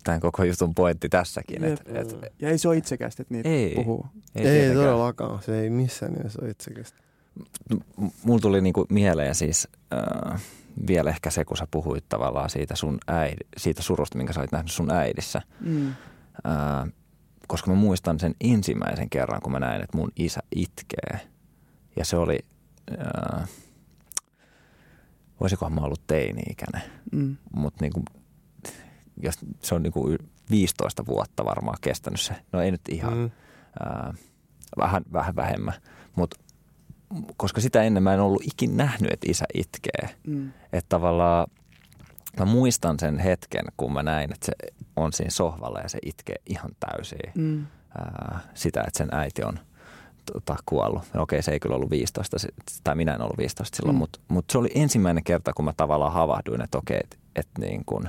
tämän koko jutun pointti tässäkin. Et, et, ja ei se ole itsekästä, että niitä ei, puhuu. Ei, ei todellakaan. Se ei missään nimessä ole itsekästä mulla tuli niinku mieleen siis äh, vielä ehkä se, kun sä puhuit tavallaan siitä, sun äid, siitä surusta, minkä sä olit nähnyt sun äidissä. Mm. Äh, koska mä muistan sen ensimmäisen kerran, kun mä näin, että mun isä itkee. Ja se oli, äh, voisikohan mä ollut teini-ikäinen, mm. mutta niinku, se on niinku 15 vuotta varmaan kestänyt se. No ei nyt ihan, mm. äh, vähän, vähän vähemmän, mutta koska sitä ennen mä en ollut ikin nähnyt, että isä itkee. Mm. Että tavallaan mä muistan sen hetken, kun mä näin, että se on siinä sohvalla ja se itkee ihan täysin mm. ää, sitä, että sen äiti on tota, kuollut. No, okei, se ei kyllä ollut 15, tai minä en ollut 15 silloin, mm. mutta mut se oli ensimmäinen kerta, kun mä tavallaan havahduin, että okei, että et, niin kun,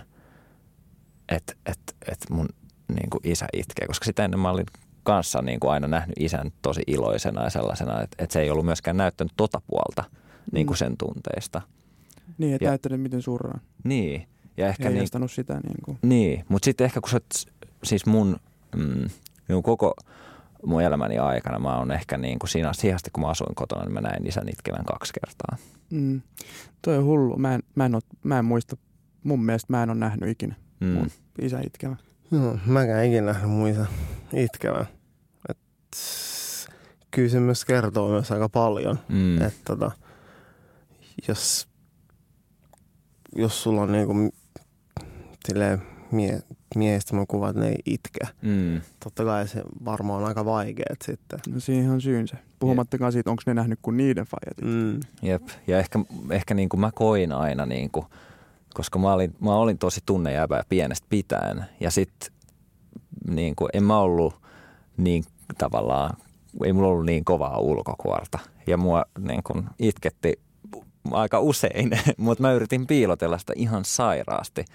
et, et, et mun niin kuin isä itkee, koska sitä ennen mä olin kanssa niin kuin aina nähnyt isän tosi iloisena ja sellaisena, että, että se ei ollut myöskään näyttänyt tota puolta niin kuin mm. sen tunteista. Niin, että Ja- näyttänyt miten surraan. Niin. Ja ehkä Ja niin, sitä niin kuin. Niin, mutta sitten ehkä kun sä, siis mun, mm, minun koko mun elämäni aikana mä oon ehkä niin kuin siinä, siihen asti kun mä asuin kotona, niin mä näin isän itkevän kaksi kertaa. Mm. Toi on hullu. Mä en, mä, en oo, mä en muista, mun mielestä mä en ole nähnyt ikinä Mm. mun isä itkevä. No, mäkään ikinä nähnyt mun isä itkevän. Kyllä se myös kertoo myös aika paljon. Mm. Että tota, jos, jos sulla on niinku silleen mie, miehistä mä kuva, että ne ei itke. Mm. Totta kai se varmaan on aika vaikeet sitten. No siihen on syynsä. Puhumattakaan siitä, onko ne nähnyt kuin niiden fajat. Mm. Jep. Ja ehkä, ehkä niin kuin mä koin aina, niin kuin, koska mä olin, mä olin tosi tunnejäävä pienestä pitäen. Ja sitten niin kuin, en mä ollut niin tavallaan, ei mulla ollut niin kovaa ulkokuorta. Ja mua niin kuin, itketti aika usein, mutta mä yritin piilotella sitä ihan sairaasti.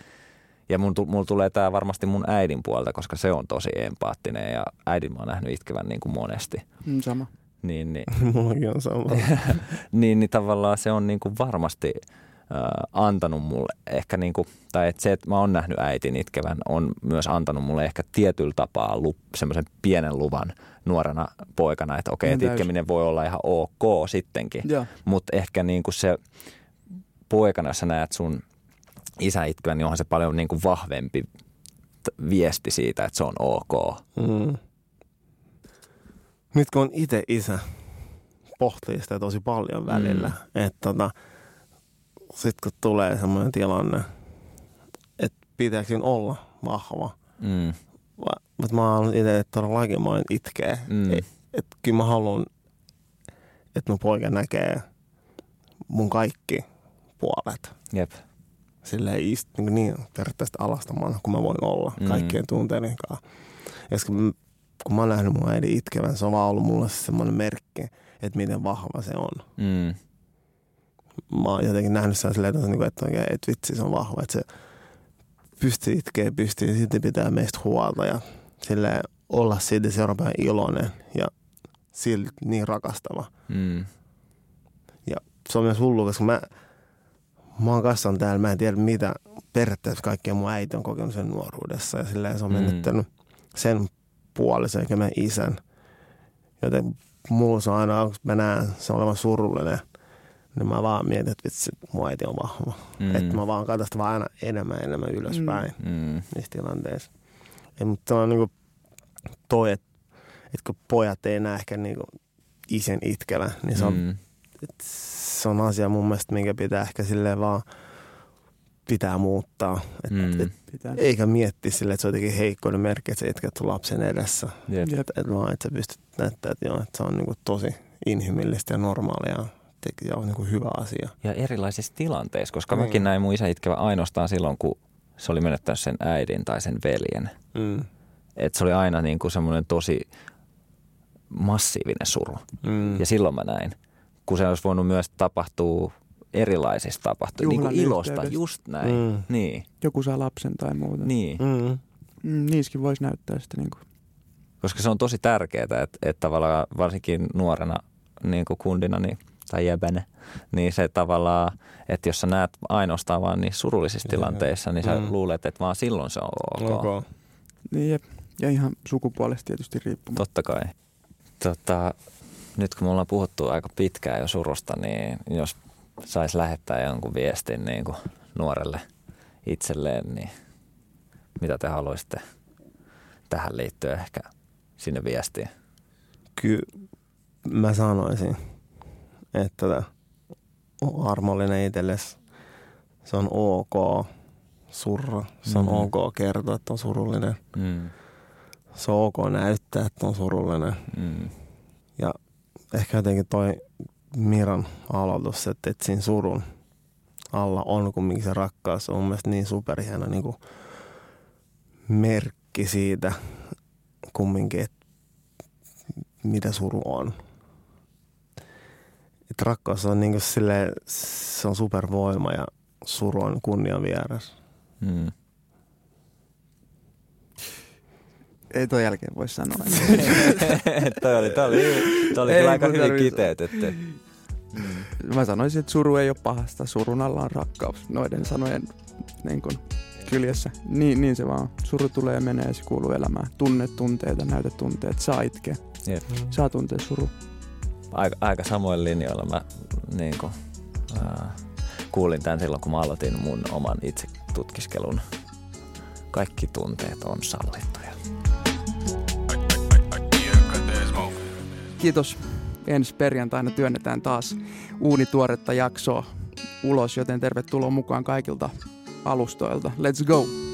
Ja mun, mulla tulee tämä varmasti mun äidin puolta, koska se on tosi empaattinen ja äidin mä oon nähnyt itkevän niin kuin monesti. Mm, sama. Niin, niin, Mullakin on sama. niin, niin tavallaan se on niin kuin varmasti antanut mulle ehkä niin kuin, tai että se, että mä oon nähnyt äitin itkevän, on myös antanut mulle ehkä tietyllä tapaa lup, semmoisen pienen luvan nuorena poikana, että okei, että täysin. itkeminen voi olla ihan ok sittenkin, mutta ehkä niin kuin se poikana, jos sä näet sun isä itkevän, niin onhan se paljon niin kuin vahvempi viesti siitä, että se on ok. Mm. Nyt kun on itse isä, pohtii sitä tosi paljon välillä. Mm. Että tota, sitten kun tulee semmoinen tilanne, että pitääkö olla vahva. Mm, Va- Mutta mä oon itse todellakin mä oon itkeä. mm, Et, et kyllä mä haluan, että mun poika näkee mun kaikki puolet. jep. Silleen ist, niin, niin periaatteessa alastamana kuin mä voin olla Mm. kaikkien tunteiden kanssa. Ja kun, mä- kun mä oon nähnyt mun äidin itkevän, se on vaan ollut mulle semmoinen merkki, että miten vahva se on. Mm, Mä oon jotenkin nähnyt sen silleen, että, niinku, että, oikein, että vitsi se on vahva, että se pystyy itkee, pystyy, ja silti pitää meistä huolta ja silleen olla siitä seuraavan iloinen ja silti niin rakastava. mm, se on myös hullu, koska mä, mä oon kasvanut täällä, mä en tiedä mitä periaatteessa kaikkea mun äiti on kokenut sen nuoruudessa ja silleen se on Mm. menettänyt sen puolisen eikä meidän isän. Joten mulla se on aina, kun mä näen se olevan surullinen, niin mä vaan mietin, että vitsi, mun äiti on vahva. mm. Että mä vaan katson sitä vaan aina enemmän ja enemmän ylöspäin mm. mm, niissä tilanteissa. Ja, mutta se on niinku toi, että, että kun pojat ei näe ehkä niinku isän itkevän, niin se on mm. et se on asia mun mielestä, minkä pitää ehkä silleen vaan pitää muuttaa. Et, Mm. et, Pitää. eikä miettiä silleen, että se on jotenkin heikkoinen merkki, että sä itket sun lapsen edessä. Jep. Jep. Et vaan, että sä pystyt näyttämään, että, joo, että se on niinku tosi inhimillistä ja normaalia ja, on niinku hyvä asia. Ja erilaisissa tilanteissa, koska Niin. mäkin näin mun isä itkevä ainoastaan silloin, kun se oli menettänyt sen äidin tai sen veljen. Mm. Et se oli aina niin kuin semmoinen tosi massiivinen suru. Mm. Ja silloin mä näin. Kun se olisi voinut myös tapahtua erilaisissa tapahtumissa, niin kuin ilosta, yhteydessä. just näin. Mm. Niin, Joku saa lapsen tai muuta. niin. Mm. Mm, niissäkin voisi näyttää sitä niin kuin. Koska se on tosi tärkeää, että, että tavallaan varsinkin nuorena niin kuin kundina niin, tai jäbänä, niin se tavallaan, että jos sä näet ainoastaan vaan niissä surullisissa Joo. tilanteissa, niin sä Mm. luulet, että vaan silloin se on ok. Okay. Niin jep. Ja ihan sukupuolesta tietysti riippumatta. Totta kai. Tota, nyt kun me ollaan puhuttu aika pitkään jo surusta, niin jos saisi lähettää jonkun viestin niin kuin nuorelle itselleen, niin mitä te haluaisitte tähän liittyen ehkä sinne viestiin? Kyllä mä sanoisin, että on armollinen itsellesi. Se on ok surra. Se on Mm. ok kertoa, että on surullinen. Mm. Se on ok näyttää, että on surullinen. Mm. Ja ehkä jotenkin toi Miran aloitus, että, että siinä surun alla on kumminkin se rakkaus. Se on mun mielestä niin superhieno niin kuin merkki siitä kumminkin, että mitä suru on. Että rakkaus on niin kuin sille, se on supervoima ja suru on kunnian vieras. Mm. Ei toi jälkeen voi sanoa. toi oli, toi oli, toi oli Ei, kyllä aika hyvin kiteytetty. Mm. Mä sanoisin, että suru ei ole pahasta, surun alla on rakkaus noiden sanojen niin kun, kyljessä. Niin, niin se vaan. Suru tulee ja menee ja se kuuluu elämään. Tunne tunteita, näytä tunteet, saa itkeä. Jep. Saa tuntea suru. Aika, aika samoin linjoilla mä niin kuin, äh, kuulin tämän silloin, kun mä aloitin mun oman itse tutkiskelun. Kaikki tunteet on sallittuja. Kiitos. Ensi perjantaina työnnetään taas uunituoretta jaksoa ulos, joten tervetuloa mukaan kaikilta alustoilta. Let's go!